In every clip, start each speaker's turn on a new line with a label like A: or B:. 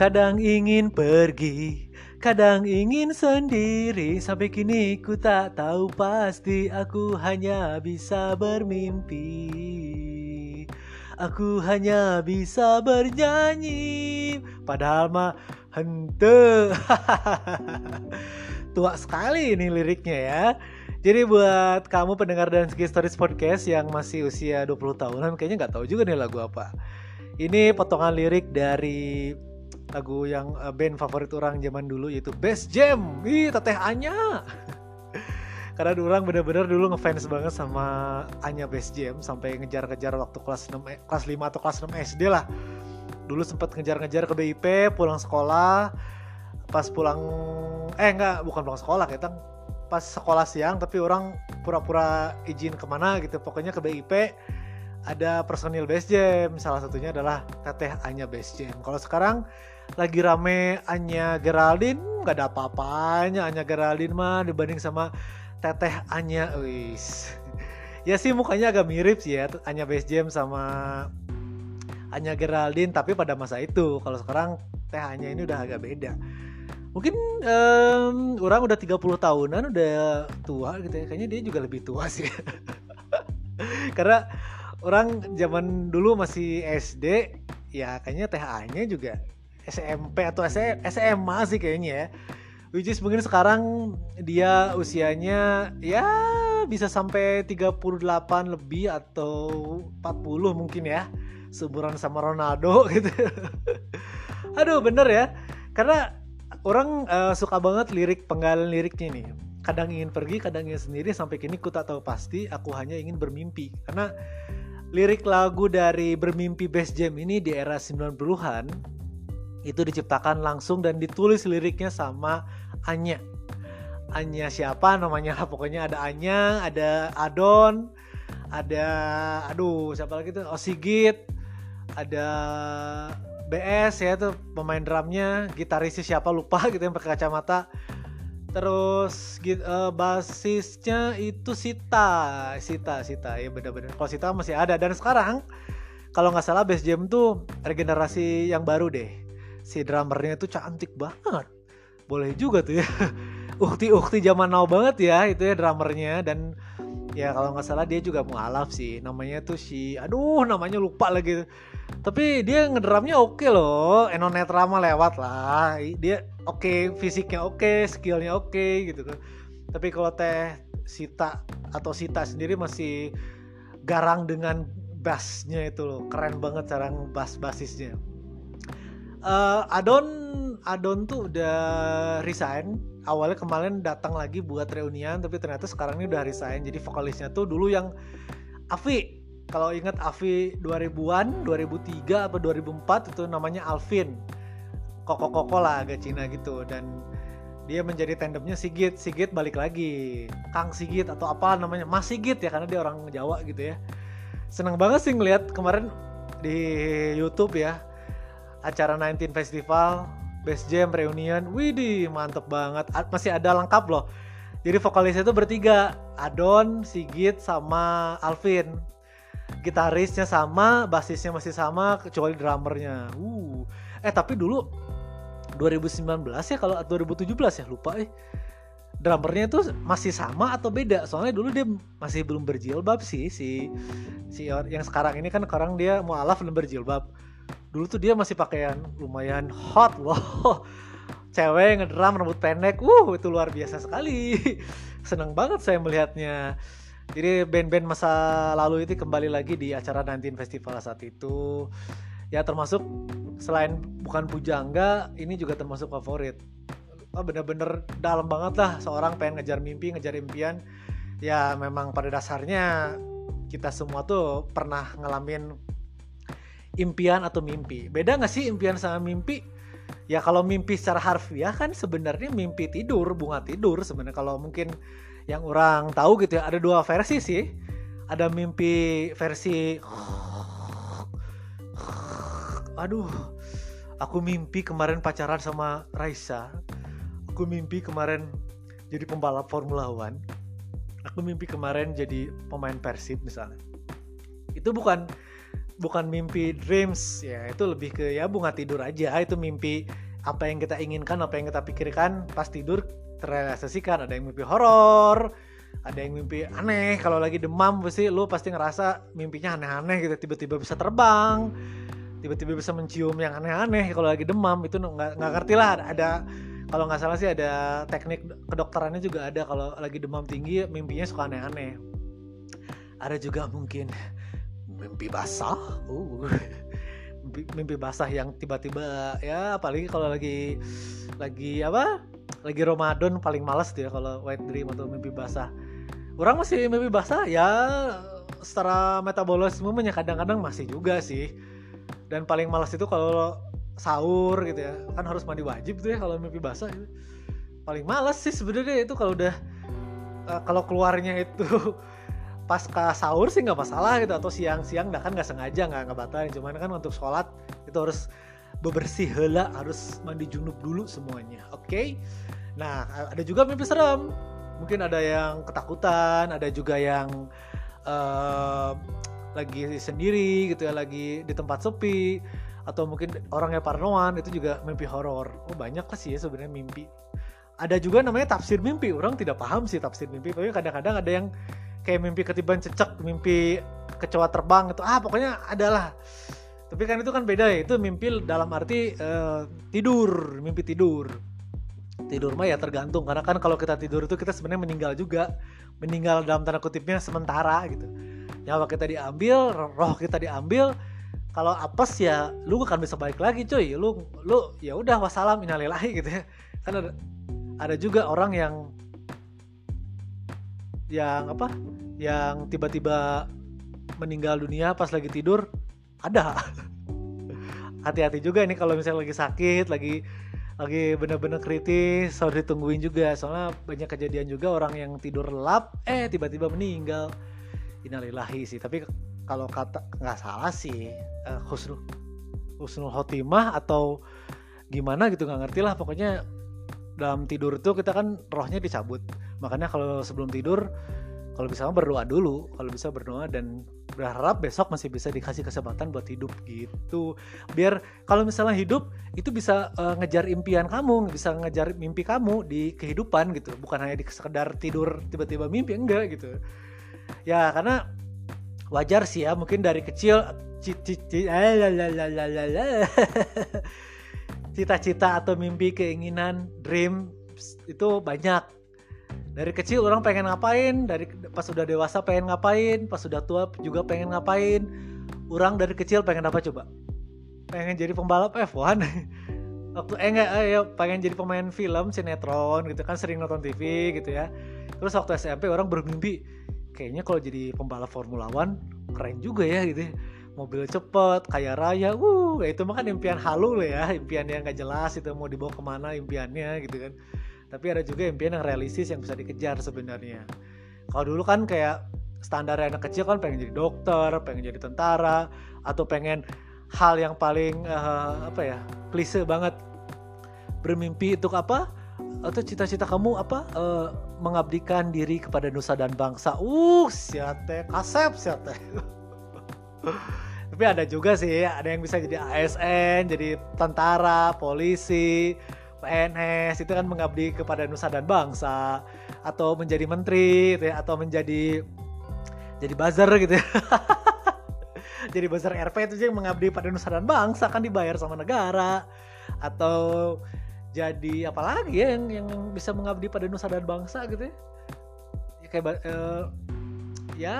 A: Kadang ingin pergi, kadang ingin sendiri. Sampai kini ku tak tahu pasti Aku hanya bisa bermimpi. Aku hanya bisa bernyanyi Padahal mah hente Tua sekali ini liriknya ya. Jadi buat kamu pendengar dan Ski Stories Podcast yang masih usia 20 tahunan kayaknya nggak tahu juga nih lagu apa. Ini potongan lirik dari lagu yang uh, band favorit orang zaman dulu yaitu Best Jam. Ih, teteh Anya. Karena orang bener-bener dulu ngefans banget sama Anya Best Jam sampai ngejar-ngejar waktu kelas 6 eh, kelas 5 atau kelas 6 SD lah. Dulu sempat ngejar-ngejar ke BIP, pulang sekolah. Pas pulang eh enggak, bukan pulang sekolah, kita pas sekolah siang tapi orang pura-pura izin ke mana gitu pokoknya ke BIP ada personil base jam salah satunya adalah teteh Anya base jam kalau sekarang lagi rame Anya Geraldine nggak ada apa-apanya Anya Geraldine mah dibanding sama teteh Anya. Wis. Ya sih mukanya agak mirip sih ya Anya base jam sama Anya Geraldine tapi pada masa itu. Kalau sekarang teh Anya ini udah agak beda. Mungkin um, orang udah 30 tahunan udah tua gitu ya. Kayaknya dia juga lebih tua sih. Karena orang zaman dulu masih SD ya kayaknya THA-nya juga SMP atau SMA sih kayaknya ya. Which is mungkin sekarang dia usianya ya bisa sampai 38 lebih atau 40 mungkin ya. Seumuran sama Ronaldo gitu. Aduh bener ya. Karena orang uh, suka banget lirik penggalan liriknya nih. Kadang ingin pergi kadang ingin sendiri sampai kini ku tak tahu pasti aku hanya ingin bermimpi. Karena lirik lagu dari bermimpi best jam ini di era 90-an itu diciptakan langsung dan ditulis liriknya sama Anya. Anya siapa? Namanya pokoknya ada Anya ada Adon ada aduh siapa lagi tuh? Osigit ada BS ya tuh pemain drumnya gitarisnya siapa lupa gitu yang pakai kacamata. Terus uh, basisnya itu Sita Sita Sita ya bener-bener. Kalau Sita masih ada dan sekarang kalau nggak salah Bass Jam tuh regenerasi yang baru deh si drummernya tuh cantik banget. Boleh juga tuh ya. Ukti-ukti zaman now banget ya itu ya drummernya. Dan ya kalau nggak salah dia juga mualaf sih. Namanya tuh si aduh namanya lupa lagi. Tapi dia ngedramnya oke okay loh. Eno Netra mah lewat lah. Dia oke okay, fisiknya oke okay, skillnya oke okay, gitu kan. Tapi kalau teh Sita atau Sita sendiri masih garang dengan bassnya itu loh. Keren banget cara bass basisnya uh, Adon Adon tuh udah resign. Awalnya kemarin datang lagi buat reunian tapi ternyata sekarang ini udah resign. Jadi vokalisnya tuh dulu yang Avi kalau ingat Avi 2000-an 2003 atau 2004 itu namanya Alvin. Koko-koko lah agak Cina gitu. Dan dia menjadi tandemnya Sigit. Sigit balik lagi. Kang Sigit atau apa namanya. Mas Sigit ya karena dia orang Jawa gitu ya. Seneng banget sih ngeliat kemarin di YouTube ya acara 19 Festival Best Jam Reunion Widih mantep banget masih ada lengkap loh jadi vokalisnya itu bertiga Adon, Sigit, sama Alvin gitarisnya sama, basisnya masih sama kecuali drummernya. Uh. Eh tapi dulu 2019 ya kalau 2017 ya lupa eh. Drummernya itu masih sama atau beda? Soalnya dulu dia masih belum berjilbab sih si si yang sekarang ini kan sekarang dia mualaf belum berjilbab. Dulu tuh dia masih pakaian lumayan hot loh. Cewek ngedrum rambut pendek. Uh, itu luar biasa sekali. Seneng banget saya melihatnya. Jadi band-band masa lalu itu kembali lagi di acara 19 Festival saat itu. Ya termasuk selain bukan pujangga, ini juga termasuk favorit. Oh, bener-bener dalam banget lah seorang pengen ngejar mimpi, ngejar impian. Ya memang pada dasarnya kita semua tuh pernah ngalamin impian atau mimpi. Beda gak sih impian sama mimpi? Ya kalau mimpi secara harfiah kan sebenarnya mimpi tidur, bunga tidur sebenarnya. Kalau mungkin yang orang tahu gitu ya ada dua versi sih. Ada mimpi versi aduh aku mimpi kemarin pacaran sama Raisa. Aku mimpi kemarin jadi pembalap Formula One. Aku mimpi kemarin jadi pemain Persib misalnya. Itu bukan bukan mimpi dreams. Ya itu lebih ke ya bunga tidur aja. Itu mimpi apa yang kita inginkan apa yang kita pikirkan pas tidur terrealisasikan. Ada yang mimpi horor ada yang mimpi aneh. Kalau lagi demam pasti lu pasti ngerasa mimpinya aneh-aneh gitu. Tiba-tiba bisa terbang tiba-tiba bisa mencium yang aneh-aneh. Kalau lagi demam itu nggak nggak ngerti lah. Ada kalau nggak salah sih ada teknik kedokterannya juga ada. Kalau lagi demam tinggi mimpinya suka aneh-aneh. Ada juga mungkin mimpi basah? Uh. Mimpi, basah yang tiba-tiba ya apalagi kalau lagi lagi apa? Lagi Ramadan paling males tuh ya kalau white dream atau mimpi basah. Orang masih mimpi basah? Ya secara metabolismenya kadang-kadang masih juga sih. Dan paling malas itu kalau sahur gitu ya. Kan harus mandi wajib tuh ya kalau mimpi basah paling malas sih sebenarnya itu kalau udah uh, kalau keluarnya itu pas ke sahur sih nggak masalah gitu atau siang-siang dah kan nggak sengaja nggak ngebatalin. Cuman kan untuk sholat itu harus bebersih hela harus mandi junub dulu semuanya oke? Okay? nah ada juga mimpi serem. Mungkin ada yang ketakutan ada juga yang uh, lagi sendiri gitu ya lagi di tempat sepi atau mungkin orangnya parnoan itu juga mimpi horor. Oh banyak lah sih ya sebenarnya mimpi. Ada juga namanya tafsir mimpi. Orang tidak paham sih tafsir mimpi tapi kadang-kadang ada yang kayak mimpi ketiban cecek mimpi kecoa terbang itu ah pokoknya adalah. Tapi kan itu kan beda ya itu mimpi dalam arti uh, tidur mimpi tidur. Tidur mah ya tergantung karena kan kalau kita tidur itu kita sebenarnya meninggal juga. Meninggal dalam tanda kutipnya sementara gitu. Nyawa kita diambil roh kita diambil kalau apes ya lu kan bisa balik lagi cuy. Lu lu ya udah wassalam innalillahi gitu ya. Kan ada ada juga orang yang yang apa yang tiba-tiba meninggal dunia pas lagi tidur ada. Hati-hati juga nih kalau misalnya lagi sakit lagi lagi bener-bener kritis harus ditungguin juga. Soalnya banyak kejadian juga orang yang tidur lelap eh tiba-tiba meninggal. Innalillahi sih. Tapi kalau kata nggak salah sih uh, husnul husnul khotimah atau gimana gitu nggak ngerti lah. Pokoknya dalam tidur itu kita kan rohnya dicabut makanya kalau sebelum tidur kalau bisa berdoa dulu. Kalau bisa berdoa dan berharap besok masih bisa dikasih kesempatan buat hidup gitu. Biar kalau misalnya hidup itu bisa uh, ngejar impian kamu bisa ngejar mimpi kamu di kehidupan gitu. Bukan hanya di sekedar tidur tiba-tiba mimpi enggak gitu. Ya karena wajar sih ya mungkin dari kecil cita-cita atau mimpi keinginan dream itu banyak dari kecil orang pengen ngapain? Dari pas sudah dewasa pengen ngapain? Pas sudah tua juga pengen ngapain? Orang dari kecil pengen apa coba? Pengen jadi pembalap F1 waktu eh enggak eh, ya, pengen jadi pemain film sinetron gitu kan sering nonton TV gitu ya. Terus waktu SMP orang bermimpi kayaknya kalau jadi pembalap Formula One keren juga ya gitu ya. mobil cepet kaya raya uh itu mah kan impian halu ya. Impian yang gak jelas itu mau dibawa ke mana impiannya gitu kan tapi ada juga impian yang realistis yang bisa dikejar sebenarnya. Kalau dulu kan kayak standar anak kecil kan pengen jadi dokter pengen jadi tentara atau pengen hal yang paling uh, apa ya klise banget. Bermimpi untuk apa? Atau cita-cita kamu apa? Uh, mengabdikan diri kepada nusa dan bangsa. Uh siate kasep siate tapi ada juga sih ada yang bisa jadi ASN jadi tentara polisi PNS itu kan mengabdi kepada nusa dan bangsa atau menjadi menteri gitu ya atau menjadi jadi buzzer gitu ya. jadi buzzer RP itu yang mengabdi pada nusa dan bangsa kan dibayar sama negara. Atau jadi apalagi ya yang yang bisa mengabdi pada nusa dan bangsa gitu ya, ya kayak uh, ya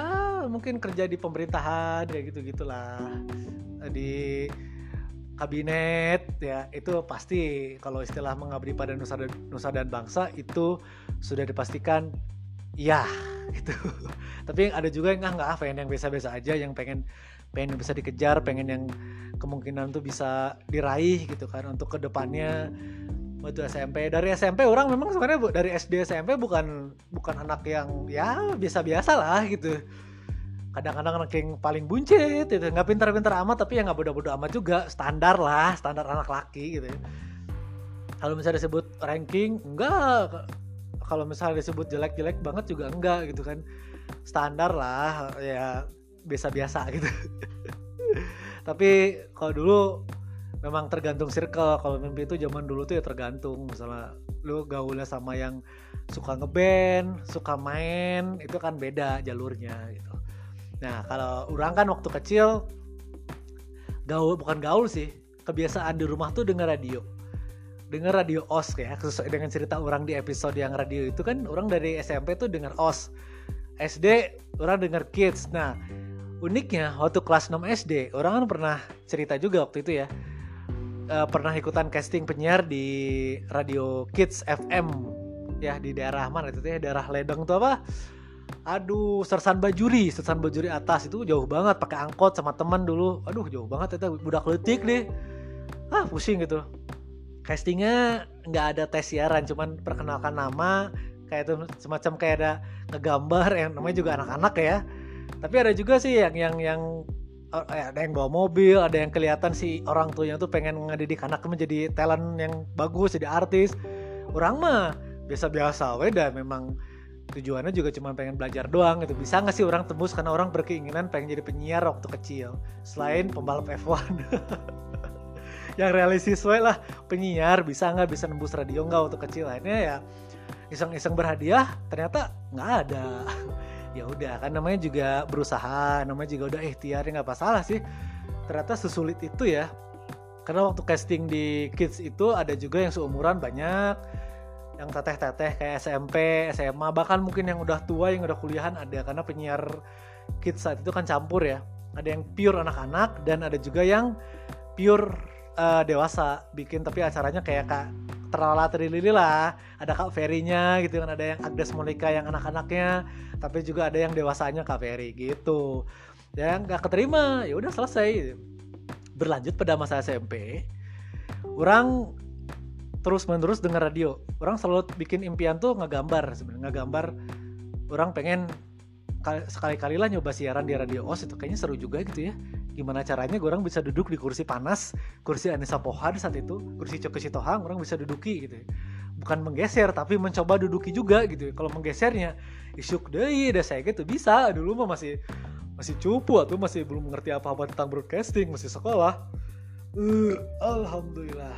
A: mungkin kerja di pemerintahan kayak gitu gitulah di kabinet ya. Itu pasti kalau istilah mengabdi pada nusa dan, nusa dan bangsa itu sudah dipastikan ya gitu. Tapi ada juga yang nggak pengen yang biasa-biasa aja yang pengen pengen yang bisa dikejar pengen yang kemungkinan tuh bisa diraih gitu kan untuk ke depannya waktu SMP dari SMP orang memang sebenarnya dari SD SMP bukan bukan anak yang ya biasa-biasa lah gitu kadang-kadang anak yang paling buncit gitu. Nggak pintar-pintar amat tapi ya nggak bodoh-bodoh amat juga. Standar lah standar anak laki gitu ya. kalau misalnya disebut ranking enggak kalau misalnya disebut jelek-jelek banget juga enggak gitu kan. Standar lah ya biasa-biasa gitu. Tapi kalau dulu memang tergantung circle. Kalau mimpi itu zaman dulu tuh ya tergantung. Misalnya lu gaulnya sama yang suka ngeband suka main itu kan beda jalurnya gitu nah kalau orang kan waktu kecil gaul bukan gaul sih kebiasaan di rumah tuh denger radio. Denger radio OS ya sesuai dengan cerita orang di episode yang radio itu kan orang dari SMP tuh denger OS. SD orang denger kids. Nah uniknya waktu kelas 6 SD orang kan pernah cerita juga waktu itu ya. Uh, pernah ikutan casting penyiar di radio Kids FM ya di daerah mana itu ya daerah Ledeng tuh apa aduh Sersan Bajuri. Sersan Bajuri atas itu jauh banget pakai angkot sama teman dulu. Aduh jauh banget itu. Budak letik deh. Ah pusing gitu. Castingnya nggak ada tes siaran cuman perkenalkan nama. Kayak itu semacam kayak ada ngegambar yang namanya juga anak-anak ya. Tapi ada juga sih yang yang yang uh, ada yang bawa mobil, ada yang kelihatan si orang tuanya tuh pengen ngedidik anaknya menjadi talent yang bagus, jadi artis. Orang mah biasa-biasa weda memang tujuannya juga cuma pengen belajar doang gitu. Bisa nggak sih orang tembus karena orang berkeinginan pengen jadi penyiar waktu kecil. Selain pembalap F1. yang realistis lah penyiar bisa nggak? Bisa nembus radio nggak waktu kecil? Akhirnya ya iseng-iseng berhadiah ternyata nggak ada. Ya udah kan namanya juga berusaha namanya juga udah ikhtiar ya nggak masalah sih. Ternyata sesulit itu ya. Karena waktu casting di kids itu ada juga yang seumuran banyak yang teteh-teteh kayak SMP, SMA bahkan mungkin yang udah tua yang udah kuliahan ada karena penyiar kids saat itu kan campur ya. Ada yang pure anak-anak dan ada juga yang pure uh, dewasa bikin tapi acaranya kayak kak terlala terilili lah ada kak Ferry-nya gitu kan ada yang Agnes Monica yang anak-anaknya tapi juga ada yang dewasanya kak Ferry gitu. Yang nggak keterima ya udah selesai. Berlanjut pada masa SMP orang terus menerus dengar radio. Orang selalu bikin impian tuh ngegambar sebenarnya ngegambar orang pengen sekali-kali lah nyoba siaran di radio os itu. Kayaknya seru juga gitu ya. Gimana caranya gue orang bisa duduk di kursi panas kursi Anissa Pohan saat itu kursi Coki Sitohang orang bisa duduki gitu ya. bukan menggeser tapi mencoba duduki juga gitu ya. kalau menggesernya isuk deh deh saya gitu bisa. Dulu mah masih masih cupu atau masih belum mengerti apa-apa tentang broadcasting masih sekolah. Uh, alhamdulillah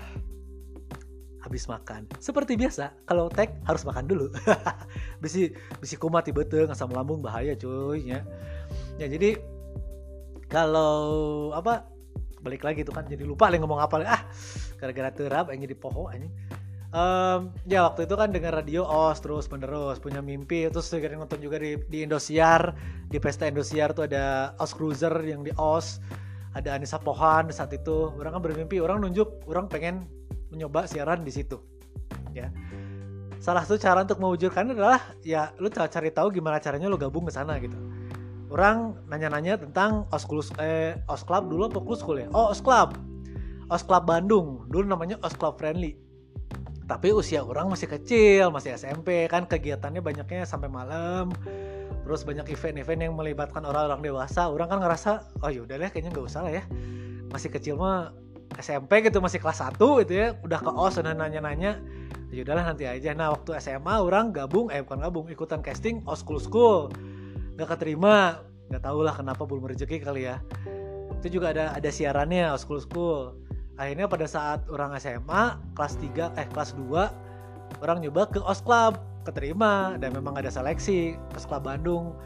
A: habis makan. Seperti biasa kalau tag harus makan dulu. Bisi bisi kumat tiba asam lambung bahaya cuy ya. Ya jadi kalau apa balik lagi tuh kan jadi lupa lagi ngomong apa ah gara-gara terap yang jadi poho ini um, ya waktu itu kan dengar radio os terus menerus punya mimpi terus juga nonton juga di, di Indosiar di pesta Indosiar tuh ada os cruiser yang di os ada Anissa Pohan saat itu. Orang kan bermimpi orang nunjuk orang pengen mencoba siaran di situ ya salah satu cara untuk mewujudkan adalah ya lu cari tahu gimana caranya lu gabung ke sana gitu orang nanya-nanya tentang Osklus eh Osklub dulu apa ya? Oh, Osklub. Osklub Bandung. Dulu namanya Osklub Friendly. Tapi usia orang masih kecil, masih SMP kan kegiatannya banyaknya sampai malam. Terus banyak event-event yang melibatkan orang-orang dewasa. Orang kan ngerasa, oh yaudah lah kayaknya nggak usah lah ya. Masih kecil mah SMP gitu masih kelas 1 gitu ya. Udah ke OS dan nanya-nanya. Ya udahlah nanti aja. Nah, waktu SMA orang gabung eh bukan gabung, ikutan casting Oskul School nggak keterima nggak tahu lah kenapa belum rezeki kali ya itu juga ada ada siarannya school school akhirnya pada saat orang SMA kelas 3 eh kelas 2 orang nyoba ke OS Club keterima dan memang ada seleksi OS Club Bandung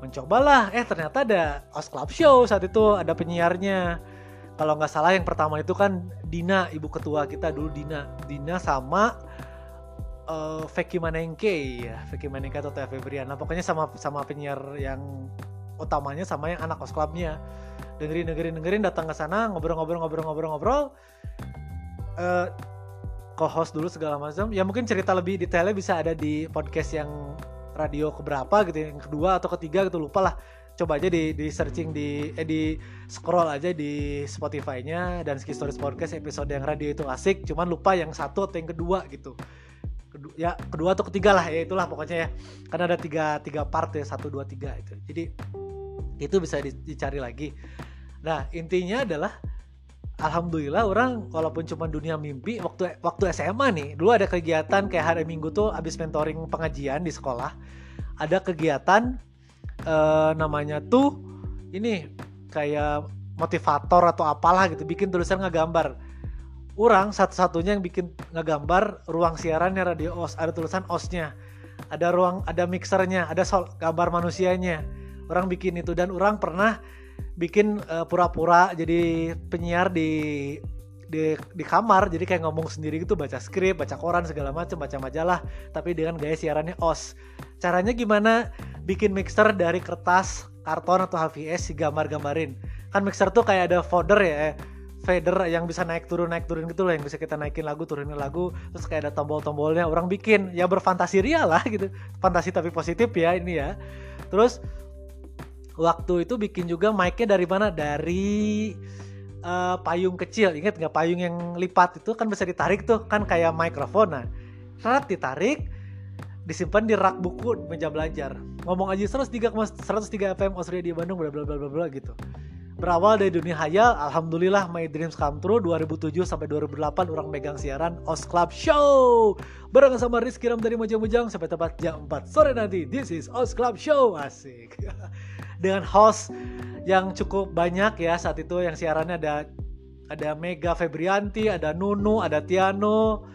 A: mencobalah eh ternyata ada OS Club Show saat itu ada penyiarnya kalau nggak salah yang pertama itu kan Dina ibu ketua kita dulu Dina. Dina sama uh, Vicky Manengke ya Vicky Manengke atau Teh Febriana. Pokoknya sama sama penyiar yang utamanya sama yang anak kos clubnya. Dengerin dengerin dengerin datang ke sana ngobrol-ngobrol-ngobrol-ngobrol-ngobrol uh, co-host dulu segala macam. Ya mungkin cerita lebih detailnya bisa ada di podcast yang radio keberapa gitu yang kedua atau ketiga gitu lupa lah coba aja di, di searching di eh di scroll aja di Spotify-nya dan Ski Stories Podcast episode yang radio itu asik. Cuman lupa yang satu atau yang kedua gitu. Kedua, ya kedua atau ketiga lah ya itulah pokoknya ya. Karena ada tiga tiga part ya satu dua tiga itu. Jadi itu bisa dicari lagi. Nah intinya adalah alhamdulillah orang walaupun cuma dunia mimpi waktu waktu SMA nih dulu ada kegiatan kayak hari minggu tuh abis mentoring pengajian di sekolah ada kegiatan uh, namanya tuh ini kayak motivator atau apalah gitu bikin tulisan ngegambar. Orang satu-satunya yang bikin ngegambar ruang siarannya radio os ada tulisan osnya ada ruang ada mixernya ada sol, gambar manusianya. Orang bikin itu dan orang pernah bikin pura pura-pura jadi penyiar di di di kamar jadi kayak ngomong sendiri gitu baca skrip baca koran segala macam baca majalah tapi dengan gaya siarannya os. Caranya gimana? Bikin mixer dari kertas karton atau HVS si gambar-gambarin kan mixer tuh kayak ada folder ya fader yang bisa naik turun naik turun gitu loh yang bisa kita naikin lagu turunin lagu terus kayak ada tombol-tombolnya orang bikin. Ya berfantasi real lah gitu. Fantasi tapi positif ya ini ya. Terus waktu itu bikin juga mic-nya dari mana? Dari uh, payung kecil. Inget nggak payung yang lipat itu kan bisa ditarik tuh kan kayak mikrofon. Nah saat ditarik disimpan di rak buku meja belajar. Ngomong aja 103 103 FM Australia di Bandung bla bla bla bla gitu. Berawal dari dunia hayal alhamdulillah my dreams come true 2007 sampai 2008 orang megang siaran Os Club Show. Bareng sama Rizky Ram dari Mojang Mojang sampai tepat jam 4 sore nanti. This is Os Club Show asik. Dengan host yang cukup banyak ya saat itu yang siarannya ada ada Mega Febrianti, ada Nunu, ada Tiano,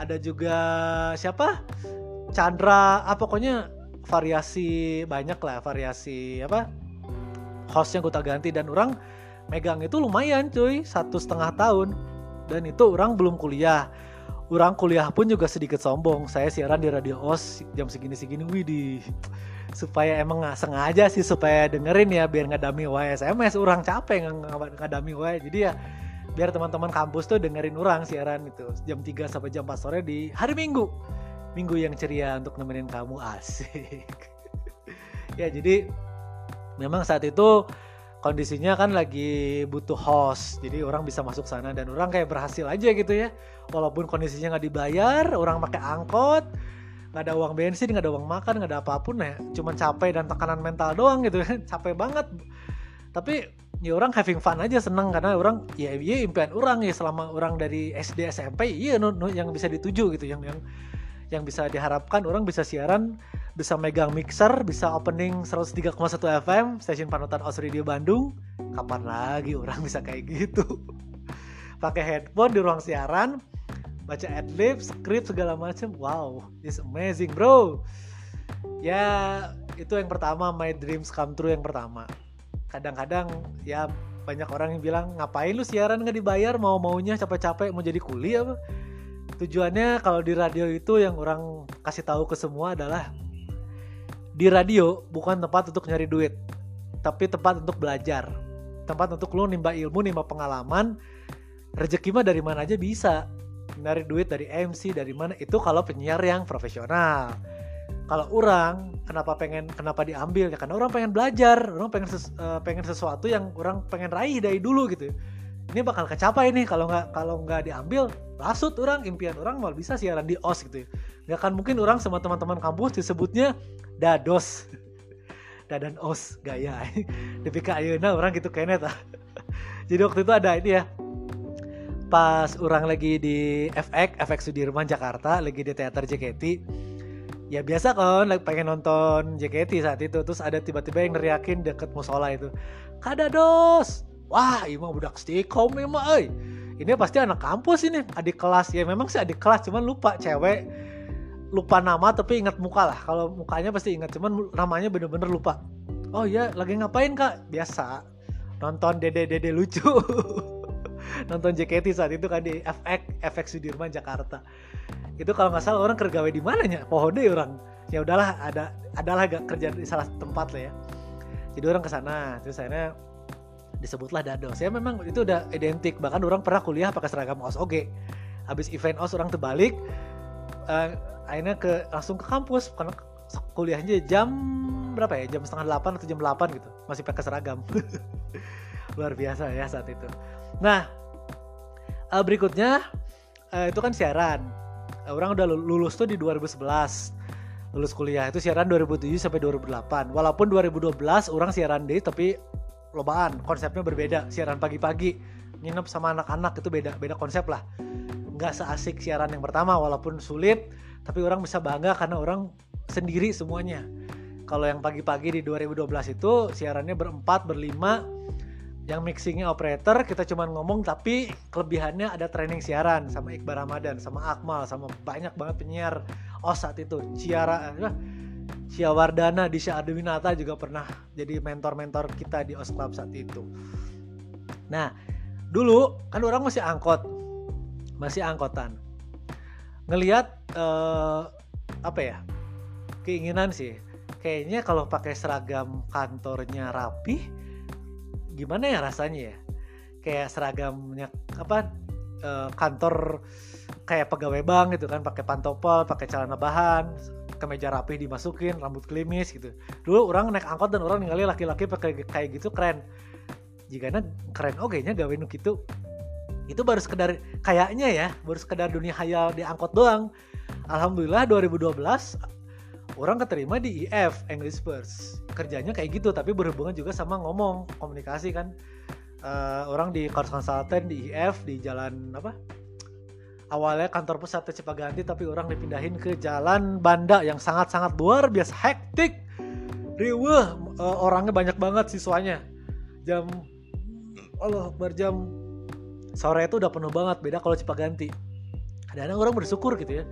A: ada juga siapa? Chandra, ah, pokoknya variasi banyak lah, variasi apa? Hostnya gue ganti dan orang megang itu lumayan cuy, satu setengah tahun dan itu orang belum kuliah. Orang kuliah pun juga sedikit sombong. Saya siaran di Radio OS jam segini-segini, widih supaya emang nggak sengaja sih supaya dengerin ya biar ngadami wae SMS orang capek ngadami wae jadi ya biar teman-teman kampus tuh dengerin orang siaran itu jam 3 sampai jam 4 sore di hari Minggu. Minggu yang ceria untuk nemenin kamu. Asik. Ya jadi memang saat itu kondisinya kan lagi butuh host jadi orang bisa masuk sana dan orang kayak berhasil aja gitu ya. Walaupun kondisinya nggak dibayar orang pakai angkot nggak ada uang bensin nggak ada uang makan nggak ada apa pun ya. Cuman capek dan tekanan mental doang gitu kan capek banget. Tapi ya orang having fun aja seneng. Karena orang ya iya impian orang ya. Selama orang dari SD SMP iya no, no, yang bisa dituju gitu. Yang yang yang bisa diharapkan orang bisa siaran bisa megang mixer bisa opening 103,1 FM stasiun panutan Os Radio Bandung kapan lagi orang bisa kayak gitu pakai headphone di ruang siaran baca adlib, script segala macam. Wow, it's amazing, bro. Ya, itu yang pertama my dreams come true yang pertama. Kadang-kadang ya banyak orang yang bilang ngapain lu siaran nggak dibayar mau maunya capek-capek mau jadi kuli apa tujuannya kalau di radio itu yang orang kasih tahu ke semua adalah di radio bukan tempat untuk nyari duit tapi tempat untuk belajar. Tempat untuk lu nimba ilmu nimba pengalaman. Rezeki mah dari mana aja bisa. Nyari duit dari MC dari mana? Itu kalau penyiar yang profesional. Kalau orang kenapa pengen kenapa diambil? Ya karena orang pengen belajar orang pengen ses, uh, pengen sesuatu yang orang pengen raih dari dulu gitu ini bakal kecapai nih kalau nggak kalau nggak diambil lasut orang impian orang malah bisa siaran di os gitu ya. Nggak akan mungkin orang sama teman-teman kampus disebutnya dados. Dadan os gaya. Tapi ayeuna orang gitu kayaknya jadi waktu itu ada ini ya. Pas orang lagi di FX FX Sudirman Jakarta lagi di teater JKT ya biasa kan lagi pengen nonton JKT saat itu. Terus ada tiba-tiba yang neriakin deket musola itu. Kada dos wah ini mah budak stikom emang eh ini pasti anak kampus ini adik kelas. Ya memang sih adik kelas cuman lupa cewek. Lupa nama tapi ingat muka lah. Kalau mukanya pasti ingat cuman namanya bener-bener lupa. Oh iya lagi ngapain kak? Biasa nonton dede dede lucu. Nonton JKT saat itu kan di FX FX Sudirman Jakarta. Itu kalau nggak salah orang kerja di mana ya pohode orang. Ya udahlah ada adalah gak kerja di salah tempat lah ya. Jadi orang ke sana terus akhirnya disebutlah dado saya memang itu udah identik. Bahkan orang pernah kuliah pakai seragam os. Oke. Habis event os orang terbalik uh, akhirnya ke langsung ke kampus. Karena kuliahnya jam berapa ya? Jam setengah delapan atau jam delapan gitu. Masih pakai seragam. Luar biasa ya saat itu. Nah uh, berikutnya uh, itu kan siaran. Uh, orang udah lulus tuh di 2011 lulus kuliah. Itu siaran 2007 sampai 2008 walaupun 2012 orang siaran deh tapi lobaan konsepnya berbeda siaran pagi-pagi. Nginep sama anak-anak itu beda beda konsep lah. Nggak seasik siaran yang pertama walaupun sulit tapi orang bisa bangga karena orang sendiri semuanya. Kalau yang pagi-pagi di 2012 itu siarannya berempat berlima. Yang mixingnya operator kita cuma ngomong tapi kelebihannya ada training siaran sama Iqbal Ramadan sama Akmal sama banyak banget penyiar. Oh saat itu Ciara Cia Wardana Disha Adwinata juga pernah jadi mentor-mentor kita di OS saat itu. Nah dulu kan orang masih angkot masih angkotan. Ngelihat eh, apa ya keinginan sih kayaknya kalau pakai seragam kantornya rapi gimana ya rasanya ya? Kayak seragamnya apa eh, kantor kayak pegawai bank gitu kan pakai pantopel pakai celana bahan kemeja rapi dimasukin rambut klimis gitu. Dulu orang naik angkot dan orang ninggalin laki-laki pakai kayak gitu keren. Jika keren oke nya gawe gitu itu baru sekedar kayaknya ya baru sekedar dunia hayal di angkot doang. Alhamdulillah 2012 orang keterima di IF English First. Kerjanya kayak gitu tapi berhubungan juga sama ngomong komunikasi kan. Uh, orang di course consultant di IF di jalan apa awalnya kantor pusat Cipaganti tapi orang dipindahin ke jalan Banda yang sangat-sangat luar biasa hektik. Riweh uh, orangnya banyak banget siswanya. Jam Allah berjam sore itu udah penuh banget beda kalau Cipaganti. Dan orang bersyukur gitu ya.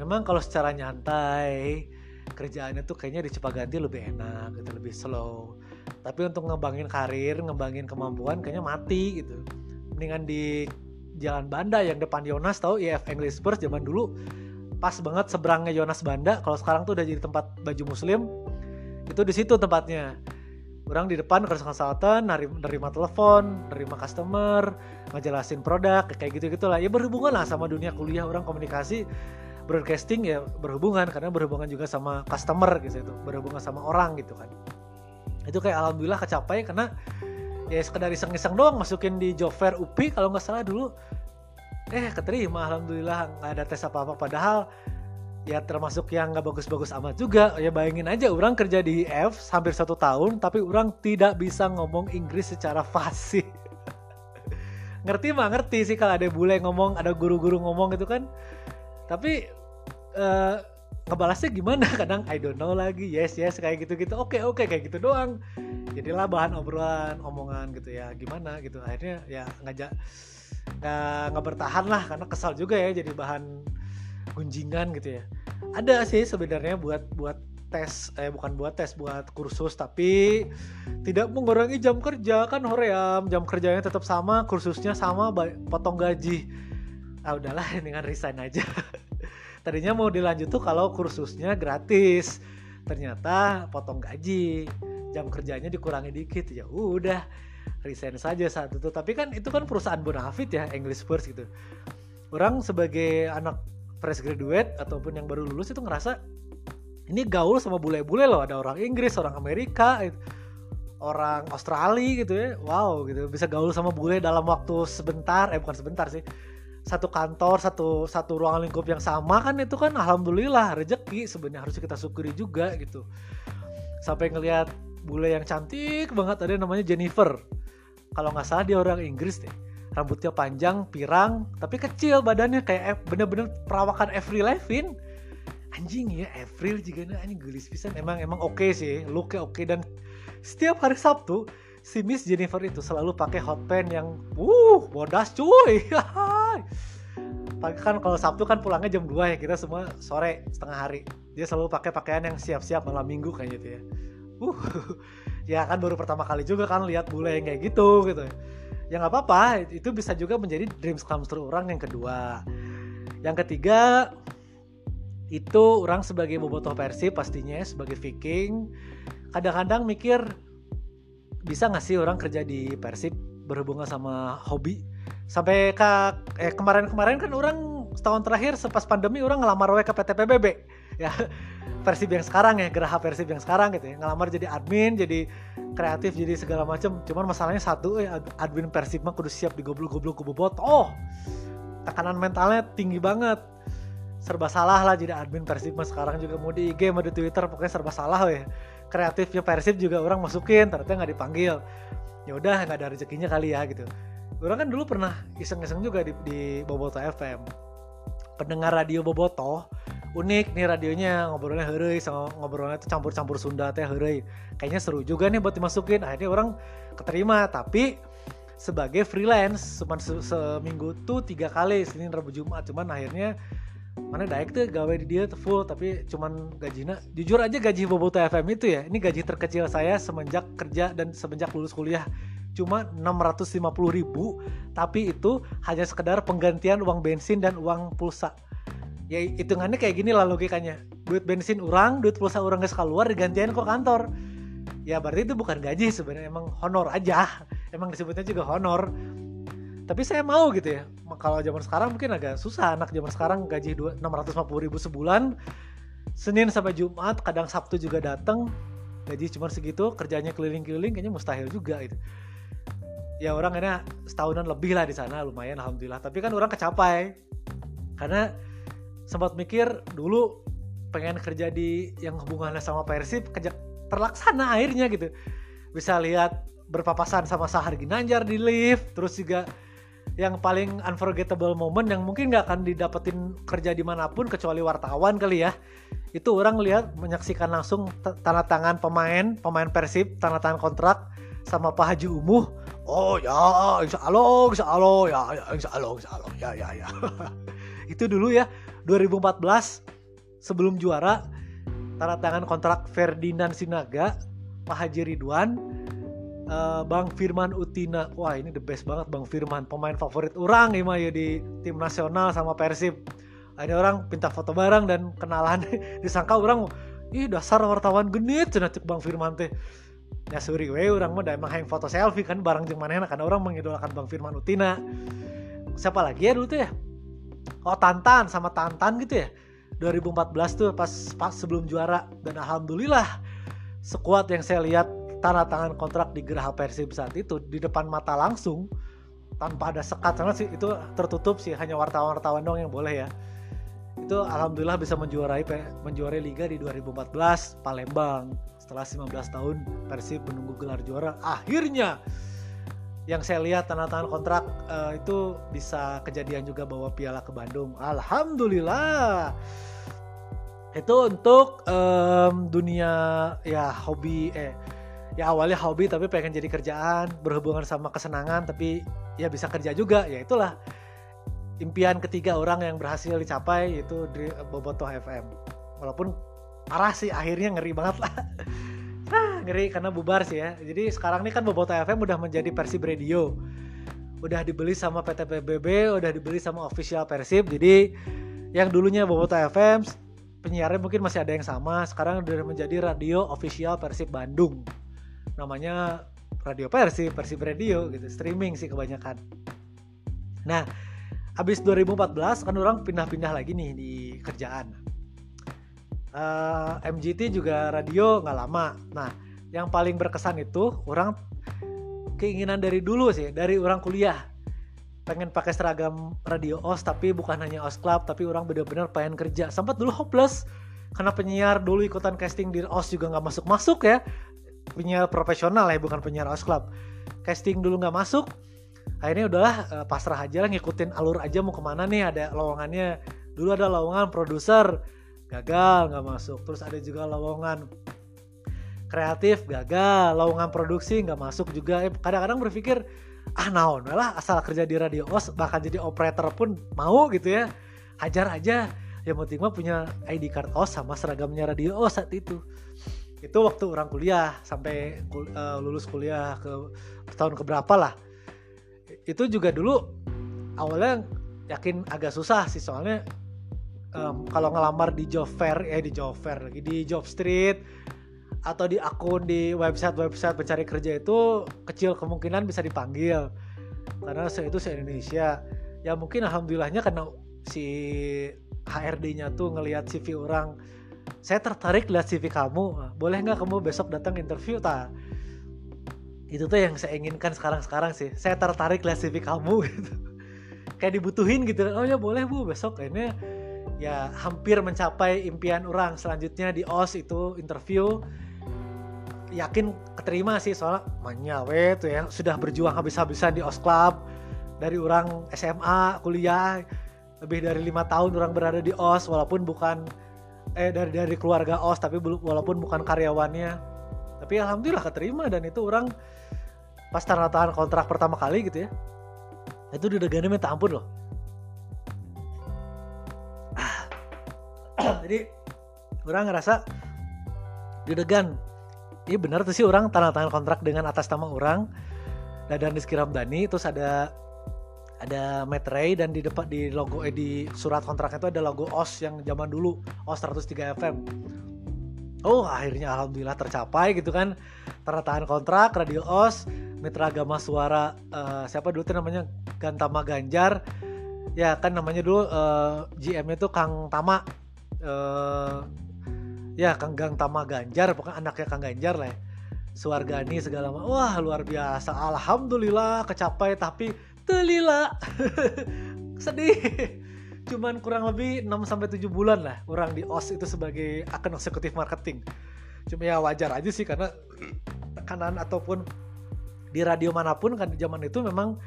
A: Memang kalau secara nyantai kerjaannya tuh kayaknya di Cipaganti lebih enak gitu lebih slow. Tapi untuk ngembangin karir ngembangin kemampuan kayaknya mati gitu. Mendingan di Jalan Banda yang depan Yonas tahu IF English First zaman dulu. Pas banget seberangnya Yonas Banda. Kalau sekarang tuh udah jadi tempat baju muslim. Itu di situ tempatnya. Orang di depan kerja konsultan nerima telepon nerima customer ngejelasin produk kayak gitu gitulah ya berhubungan lah sama dunia kuliah. Orang komunikasi broadcasting ya berhubungan. Karena berhubungan juga sama customer gitu itu. Berhubungan sama orang gitu kan. Itu kayak alhamdulillah kecapai karena ya sekedar iseng-iseng doang masukin di job fair UPI kalau nggak salah dulu. Eh keterima alhamdulillah. Nggak ada tes apa apa padahal ya termasuk yang nggak bagus-bagus amat juga. Ya bayangin aja orang kerja di F hampir satu tahun tapi orang tidak bisa ngomong Inggris secara fasih. Ngerti mah ngerti sih kalau ada bule ngomong ada guru-guru ngomong gitu kan. Tapi uh, ngebalasnya gimana? Kadang I don't know lagi. Yes yes kayak gitu gitu oke okay, oke okay, kayak gitu doang. Jadilah bahan obrolan omongan gitu ya. Gimana gitu. Akhirnya ya ngajak nggak nggak bertahan lah karena kesal juga ya jadi bahan gunjingan gitu ya. Ada sih sebenarnya buat buat tes eh bukan buat tes buat kursus tapi tidak mengurangi jam kerja. Kan hoream jam kerjanya tetap sama kursusnya sama potong gaji. Ah udahlah dengan resign aja tadinya mau dilanjut tuh kalau kursusnya gratis. Ternyata potong gaji jam kerjanya dikurangi dikit. Ya udah resign saja saat itu. Tapi kan itu kan perusahaan bonafit ya English First gitu. Orang sebagai anak fresh graduate ataupun yang baru lulus itu ngerasa ini gaul sama bule-bule loh. Ada orang Inggris orang Amerika orang Australia gitu ya. Wow gitu. Bisa gaul sama bule dalam waktu sebentar eh bukan sebentar sih satu kantor satu satu ruangan lingkup yang sama kan itu kan alhamdulillah rezeki sebenarnya harus kita syukuri juga gitu. Sampai ngelihat bule yang cantik banget ada namanya Jennifer. Kalau nggak salah dia orang Inggris deh. Rambutnya panjang pirang tapi kecil badannya kayak bener-bener perawakan Avril Lavigne. Anjing ya Avril juga anjing gelis pisan. Emang emang oke okay sih looknya oke. Okay. dan setiap hari Sabtu si Miss Jennifer itu selalu pakai hot pants yang uh bodas cuy. Kan kalau Sabtu kan pulangnya jam 2 ya kita semua sore setengah hari. Dia selalu pakai pakaian yang siap-siap malam minggu kayak gitu ya. Uh ya kan baru pertama kali juga kan lihat bule yang kayak gitu gitu ya. Nggak apa-apa itu bisa juga menjadi dreams come true orang yang kedua. Yang ketiga itu orang sebagai bobotoh Persib pastinya sebagai Viking. Kadang-kadang mikir bisa nggak sih orang kerja di Persib berhubungan sama hobi? Sampai ke eh kemarin-kemarin kan orang setahun terakhir sepas pandemi orang ngelamar ke PT PBB ya Persib yang sekarang ya Geraha Persib yang sekarang gitu ya. Ngelamar jadi admin jadi kreatif jadi segala macam cuman masalahnya satu eh admin Persib mah kudu siap digoblok-goblok ku bobot oh tekanan mentalnya tinggi banget. Serba salah lah jadi admin Persib mah sekarang juga. Mau di IG mau di Twitter pokoknya serba salah ya kreatifnya Persib juga orang masukin ternyata nggak dipanggil. Ya udah nggak ada rezekinya kali ya gitu. Orang kan dulu pernah iseng-iseng juga di, di Boboto FM pendengar radio Boboto unik nih radionya ngobrolnya hari sama ngobrolnya itu campur-campur Sunda teh hari kayaknya seru juga nih buat dimasukin. Akhirnya orang keterima tapi sebagai freelance cuman se seminggu tuh tiga kali Senin Rabu Jumat. Cuman akhirnya mana daik tuh gawe di dia tuh full tapi cuman gajinya jujur aja gaji Boboto FM itu ya ini gaji terkecil saya semenjak kerja dan semenjak lulus kuliah. Cuma 650 ribu tapi itu hanya sekedar penggantian uang bensin dan uang pulsa. Ya hitungannya kayak gini lah logikanya. Duit bensin orang duit pulsa orang gak keluar digantian kok kantor. Ya berarti itu bukan gaji sebenarnya emang honor aja. Emang disebutnya juga honor tapi saya mau gitu ya. Kalau zaman sekarang mungkin agak susah. Anak zaman sekarang gaji enam ratus ribu sebulan. Senin sampai Jumat kadang Sabtu juga datang gaji cuma segitu kerjanya keliling-keliling kayaknya mustahil juga itu ya orang ini setahunan lebih lah di sana lumayan alhamdulillah. Tapi kan orang kecapai. Karena sempat mikir dulu pengen kerja di yang hubungannya sama Persib kerja terlaksana akhirnya gitu. Bisa lihat berpapasan sama Sahar Ginanjar di lift terus juga yang paling unforgettable moment yang mungkin nggak akan didapetin kerja di mana pun kecuali wartawan kali ya. Itu orang lihat menyaksikan langsung tanda tangan pemain pemain Persib tanda tangan kontrak sama Pak Haji Umuh. Oh ya insya Allah insya Allah ya, ya insya Allah insya Allah ya ya ya. Itu dulu ya 2014 sebelum juara tanda tangan kontrak Ferdinand Sinaga Pak Haji Ridwan uh, Bang Firman Utina. Wah, ini the best banget Bang Firman, pemain favorit orang ya ya di tim nasional sama Persib. Ini orang pinta foto bareng dan kenalan disangka orang ih dasar wartawan genit cenah cek Bang Firman teh. Ya suri we orang mah emang hang foto selfie kan bareng jeung manehna karena orang mengidolakan Bang Firman Utina. Siapa lagi ya dulu tuh ya? Oh Tantan sama Tantan gitu ya. 2014 tuh pas pas sebelum juara dan alhamdulillah sekuat yang saya lihat tanda tangan kontrak di Geraha Persib saat itu di depan mata langsung tanpa ada sekat karena sih itu tertutup sih hanya wartawan-wartawan dong yang boleh ya. Itu alhamdulillah bisa menjuarai menjuarai liga di 2014 Palembang. Setelah 15 tahun Persib menunggu gelar juara. Akhirnya yang saya lihat tanda tangan kontrak uh, itu bisa kejadian juga bawa piala ke Bandung. Alhamdulillah. Itu untuk um, dunia ya hobi eh ya awalnya hobi tapi pengen jadi kerjaan berhubungan sama kesenangan tapi ya bisa kerja juga. Ya itulah impian ketiga orang yang berhasil dicapai itu di Bobotoh FM walaupun parah sih akhirnya ngeri banget lah. Ah, ngeri karena bubar sih ya. Jadi sekarang ini kan Bobotoh FM udah menjadi Persib Radio. Udah dibeli sama PT PBB udah dibeli sama official Persib. Jadi yang dulunya Bobotoh FM penyiarnya mungkin masih ada yang sama. Sekarang udah menjadi radio official Persib Bandung namanya radio Persib, Persib Radio gitu, streaming sih kebanyakan. Nah, habis 2014 kan orang pindah-pindah lagi nih di kerjaan. Uh, eh, MGT juga radio nggak lama. Nah, yang paling berkesan itu orang keinginan dari dulu sih, dari orang kuliah pengen pakai seragam radio OS tapi bukan hanya OS Club tapi orang benar-benar pengen kerja sempat dulu hopeless karena penyiar dulu ikutan casting di OS juga nggak masuk-masuk ya penyiar profesional ya bukan penyiar house club. Casting dulu nggak masuk akhirnya udahlah uh, pasrah aja lah ngikutin alur aja mau ke mana nih ada lowongannya. Dulu ada lowongan produser gagal nggak masuk. Terus ada juga lowongan kreatif gagal. Lowongan produksi nggak masuk juga. Eh, kadang-kadang berpikir ah naon lah asal kerja di radio os bahkan jadi operator pun mau gitu ya. Hajar aja. Yang penting mah punya ID card os sama seragamnya radio os saat itu itu waktu orang kuliah sampai kul uh, lulus kuliah ke tahun keberapa lah. Itu juga dulu awalnya yakin agak susah sih soalnya um, kalau ngelamar di job fair eh di job fair lagi di job street atau di akun di website website pencari kerja itu kecil kemungkinan bisa dipanggil. Karena itu se Indonesia. Ya mungkin alhamdulillahnya karena si HRD-nya tuh ngelihat CV orang saya tertarik lihat CV kamu. Boleh nggak kamu besok datang interview ta? Itu tuh yang saya inginkan sekarang-sekarang sih. Saya tertarik lihat CV kamu gitu. Kayak dibutuhin gitu. Oh ya boleh bu. Besok ini ya hampir mencapai impian orang. Selanjutnya di OS itu interview. Yakin keterima sih soalnya manyawe tuh ya. Sudah berjuang habis-habisan di OS Club. Dari orang SMA kuliah. Lebih dari lima tahun orang berada di OS walaupun bukan eh dari dari keluarga OS tapi belum walaupun bukan karyawannya. Tapi alhamdulillah keterima dan itu orang pas tanda tangan kontrak pertama kali gitu ya. Itu didegannya minta ampun loh. Jadi orang ngerasa didegan iya benar tuh sih orang tanda tangan kontrak dengan atas nama orang. Dadan Rizky Ramdhani terus ada ada Metray dan di depan di logo eh di surat kontraknya itu ada logo OS yang zaman dulu OS 103 FM. Oh akhirnya alhamdulillah tercapai gitu kan. Tangan kontrak radio OS Mitra Agama Suara uh, siapa dulu tuh namanya? Gantama Ganjar. Ya kan namanya dulu uh, eh, GM-nya tuh Kang Tama. Uh, ya Kang Gang Tama Ganjar pokoknya anaknya Kang Ganjar lah ya. Suargani segala macam wah luar biasa. Alhamdulillah kecapai tapi telila sedih. Cuman kurang lebih 6 sampai 7 bulan lah orang di OS itu sebagai akun eksekutif marketing. Cuma ya wajar aja sih karena tekanan ataupun di radio mana pun kan di zaman itu memang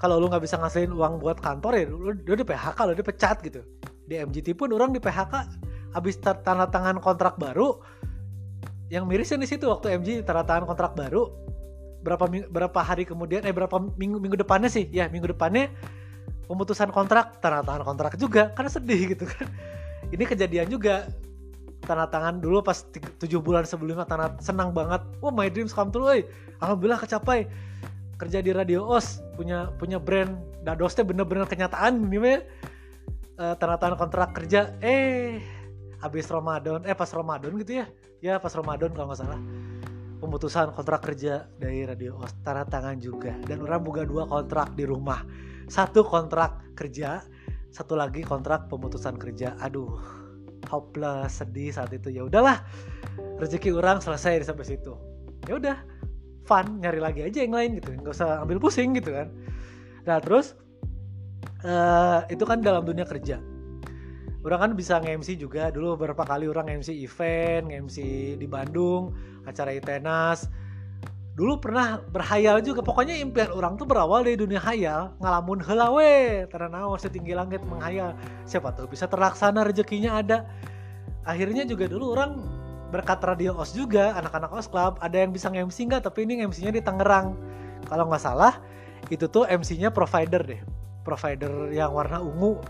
A: kalau lu nggak bisa ngasihin uang buat kantor ya lu, lu di PHK lu dipecat gitu. Di MGT pun orang di PHK habis tanda tangan kontrak baru yang mirisnya di situ waktu MG tanda tangan kontrak baru berapa berapa hari kemudian eh berapa minggu minggu depannya sih? Ya minggu depannya pemutusan kontrak tanda tangan kontrak juga karena sedih gitu kan. Ini kejadian juga tanda tangan dulu pas tujuh bulan sebelumnya tanda senang banget. Wah my dreams come true eh. alhamdulillah kecapai. Kerja di radio os punya punya brand. Dadosnya bener-bener kenyataan ini mah uh, tanda tangan kontrak kerja eh habis Ramadan eh pas Ramadan gitu ya. Ya pas Ramadan kalau nggak salah pemutusan kontrak kerja dari Radio OS. Tanda tangan juga. Dan orang buka dua kontrak di rumah. Satu kontrak kerja satu lagi kontrak pemutusan kerja. Aduh hopeless sedih saat itu. Ya udahlah rezeki orang selesai sampai situ. Ya udah fun nyari lagi aja yang lain gitu. Nggak usah ambil pusing gitu kan. Nah terus uh, itu kan dalam dunia kerja. Orang kan bisa nge-MC juga. Dulu beberapa kali orang nge-MC event nge-MC di Bandung acara ITENAS. Dulu pernah berhayal juga. Pokoknya impian orang tuh berawal dari dunia hayal. Ngalamun helawe karena setinggi langit menghayal. Siapa tahu bisa terlaksana rezekinya ada. Akhirnya juga dulu orang berkat radio os juga anak-anak os club ada yang bisa nge-MC nggak? Tapi ini nge-MC-nya di Tangerang. Kalau nggak salah itu tuh MC-nya provider deh. Provider yang warna ungu.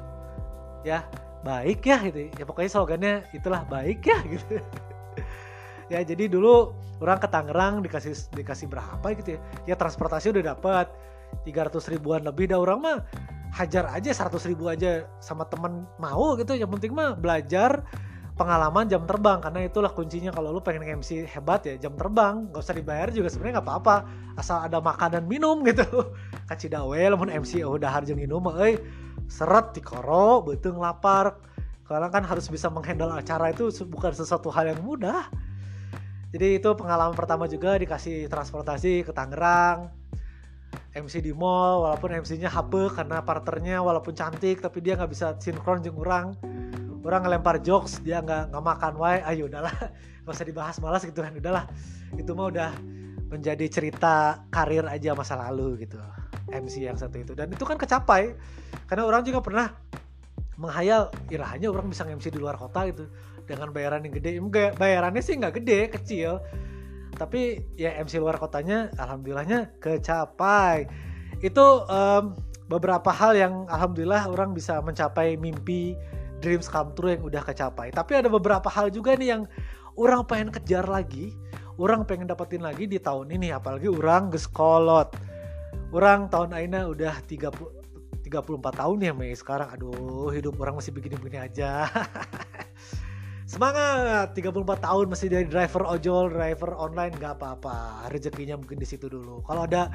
A: Ya baik ya gitu. Ya pokoknya slogannya itulah baik ya gitu ya jadi dulu orang ke Tangerang dikasih dikasih berapa gitu ya? Ya transportasi udah dapat 300 ribuan lebih dah orang mah. Hajar aja 100 ribu aja sama temen mau gitu. Yang penting mah belajar pengalaman jam terbang. Karena itulah kuncinya. Kalau lu pengen MC hebat ya jam terbang. Gak usah dibayar juga sebenarnya nggak apa-apa. Asal ada makan dan minum gitu. Kacidawe lamun MC oh udah harjeng minum eh seret di koro betul lapar. Karena kan harus bisa menghandle acara itu bukan sesuatu hal yang mudah jadi itu pengalaman pertama juga dikasih transportasi ke Tangerang MC di mall walaupun MC-nya HP karena partnernya walaupun cantik tapi dia nggak bisa sinkron jeng orang orang ngelempar jokes dia nggak nggak makan wae ayo udahlah. Nggak usah dibahas malas gitu kan. Udahlah. Itu mah udah menjadi cerita karir aja masa lalu gitu. MC yang satu itu. Dan itu kan kecapai. Karena orang juga pernah menghayal irahnya orang bisa MC di luar kota gitu dengan bayaran yang gede. Bayarannya sih nggak gede kecil. Tapi ya MC luar kotanya alhamdulillahnya kecapai. Itu um, beberapa hal yang alhamdulillah orang bisa mencapai mimpi dreams come true yang udah kecapai. Tapi ada beberapa hal juga nih yang orang pengen kejar lagi orang pengen dapetin lagi di tahun ini. Apalagi orang geskolot. Orang tahun Aina udah 30 34 tahun ya Mei sekarang. Aduh hidup orang masih begini-begini aja semangat! 34 tahun masih dari driver ojol driver online nggak apa-apa. Rezekinya mungkin di situ dulu. Kalau ada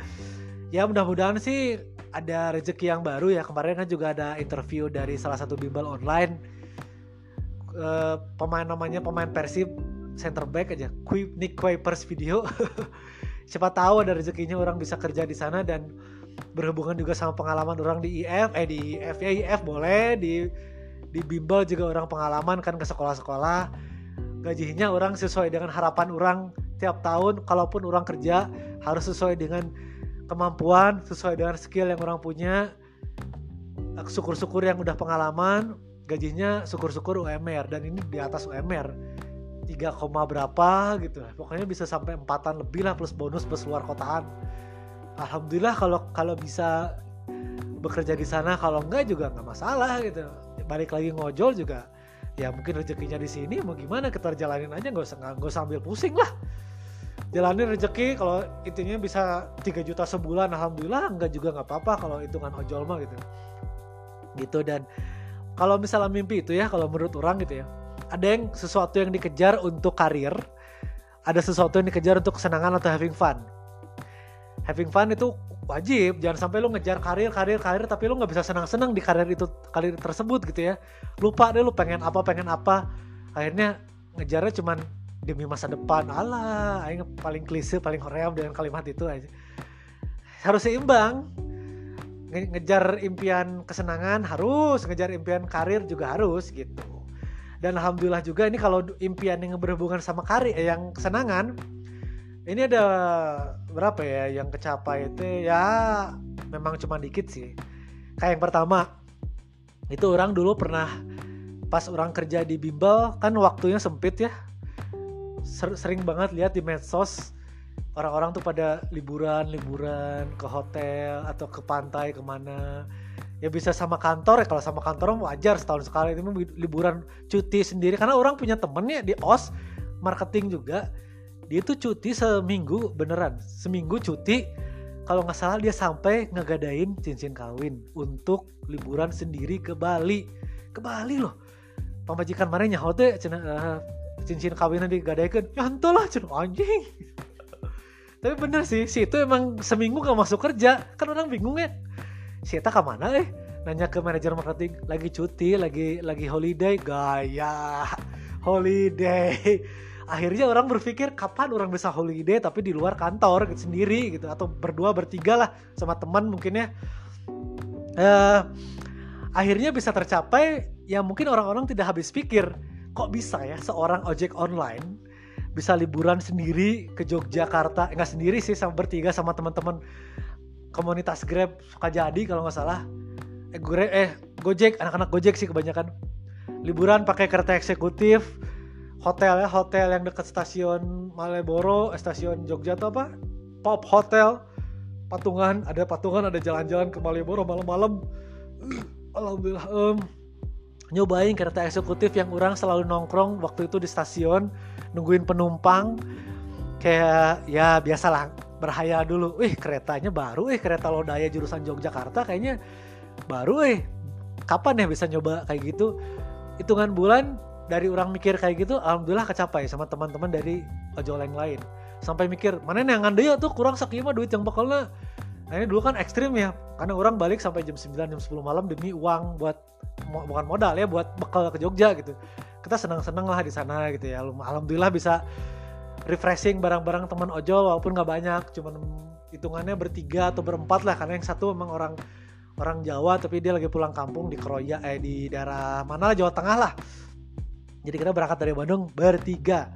A: ya mudah-mudahan sih ada rezeki yang baru ya. Kemarin kan juga ada interview dari salah satu bimbel online. Uh, pemain namanya pemain Persib center back aja. Nick Kuipers video. Siapa tahu ada rezekinya orang bisa kerja di sana dan berhubungan juga sama pengalaman orang di IF eh di IF ya IF boleh di di bimbel juga orang pengalaman kan ke sekolah-sekolah. Gajinya orang sesuai dengan harapan orang tiap tahun kalaupun orang kerja harus sesuai dengan kemampuan sesuai dengan skill yang orang punya. Syukur-syukur yang udah pengalaman gajinya syukur-syukur UMR dan ini di atas UMR 3, berapa gitu. Pokoknya bisa sampai empatan lebih lah plus bonus plus luar kotaan. Alhamdulillah kalau kalau bisa bekerja di sana kalau enggak juga nggak masalah gitu balik lagi ngojol juga ya mungkin rezekinya di sini mau gimana kita jalanin aja nggak usah nggak usah ambil pusing lah. Jalanin rezeki kalau intinya bisa 3 juta sebulan alhamdulillah enggak juga nggak apa-apa kalau hitungan ojol mah gitu. Gitu dan kalau misalnya mimpi itu ya kalau menurut orang gitu ya ada yang sesuatu yang dikejar untuk karir ada sesuatu yang dikejar untuk kesenangan atau having fun having fun itu wajib. Jangan sampai lu ngejar karir karir karir tapi lu nggak bisa senang senang di karir itu karir tersebut gitu ya. Lupa deh lu pengen apa pengen apa. Akhirnya ngejarnya cuman demi masa depan. Allah aing paling klise paling hoream dengan kalimat itu aja. Harus seimbang. Ngejar impian kesenangan harus ngejar impian karir juga harus gitu. Dan alhamdulillah juga ini kalau impian yang berhubungan sama karir eh, yang kesenangan ini ada berapa ya yang kecapai itu? Ya memang cuma dikit sih. Kayak yang pertama itu orang dulu pernah pas orang kerja di bimbel kan waktunya sempit ya. Sering banget lihat di medsos orang-orang tuh pada liburan liburan ke hotel atau ke pantai ke mana. Ya bisa sama kantor ya kalau sama kantor wajar setahun sekali. Itu liburan cuti sendiri karena orang punya temennya di os marketing juga dia tuh cuti seminggu beneran. Seminggu cuti kalau nggak salah dia sampai ngegadain cincin kawin untuk liburan sendiri ke Bali. Ke Bali loh. Pemajikan mana nyaho teh uh, cincin kawinnya digadaikan ya lah cina anjing. Tapi bener sih si itu emang seminggu gak masuk kerja. Kan orang bingung ya. Si Eta ke mana eh? Nanya ke manajer marketing lagi cuti lagi lagi holiday? Gaya holiday akhirnya orang berpikir kapan orang bisa holiday tapi di luar kantor gitu, sendiri? gitu. Atau berdua bertiga lah sama teman mungkin ya. Uh, akhirnya bisa tercapai yang mungkin orang-orang tidak habis pikir kok bisa ya seorang ojek online bisa liburan sendiri ke Yogyakarta? Enggak sendiri sih sama bertiga sama teman-teman. Komunitas Grab suka jadi kalau nggak salah. Eh, gue eh Gojek anak-anak Gojek sih kebanyakan. Liburan pakai kereta eksekutif hotel ya hotel yang dekat stasiun Malioboro eh, stasiun Jogja atau apa? Pop Hotel. Patungan ada patungan ada jalan-jalan ke Malioboro malam-malam. Alhamdulillah um, nyobain kereta eksekutif yang orang selalu nongkrong waktu itu di stasiun nungguin penumpang. Kayak ya biasalah berhayal dulu, wih keretanya baru, eh kereta Lodaya jurusan Yogyakarta kayaknya baru, eh kapan ya bisa nyoba kayak gitu? Hitungan bulan dari orang mikir kayak gitu alhamdulillah kecapai sama teman-teman dari ojol yang lain. Sampai mikir mana yang ngandai tuh kurang sakit mah duit yang bakalnya nah ini dulu kan ekstrim ya karena orang balik sampai jam 9 jam 10 malam demi uang buat bukan modal ya buat bekal ke Jogja gitu. Kita senang-senang lah di sana gitu ya. Alhamdulillah bisa refreshing barang-barang teman ojol walaupun nggak banyak cuman hitungannya bertiga atau berempat lah karena yang satu memang orang orang Jawa tapi dia lagi pulang kampung di Keroya eh di daerah mana lah Jawa Tengah lah jadi kita berangkat dari Bandung bertiga.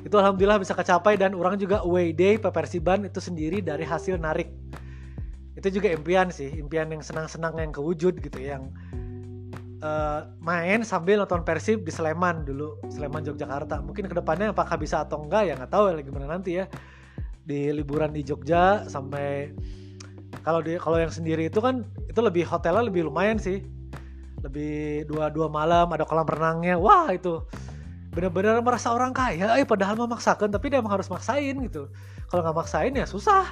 A: Itu alhamdulillah bisa kecapai dan orang juga away day Persiban itu sendiri dari hasil narik. Itu juga impian sih, impian yang senang-senang yang kewujud gitu yang uh, main sambil nonton Persib di Sleman dulu, Sleman Yogyakarta. Mungkin ke depannya apakah bisa atau enggak ya nggak tahu ya gimana nanti ya. Di liburan di Jogja sampai kalau di kalau yang sendiri itu kan itu lebih hotelnya lebih lumayan sih lebih dua dua malam ada kolam renangnya. Wah itu benar-benar merasa orang kaya. Eh padahal memaksakan tapi dia emang harus maksain gitu. Kalau nggak maksain ya susah.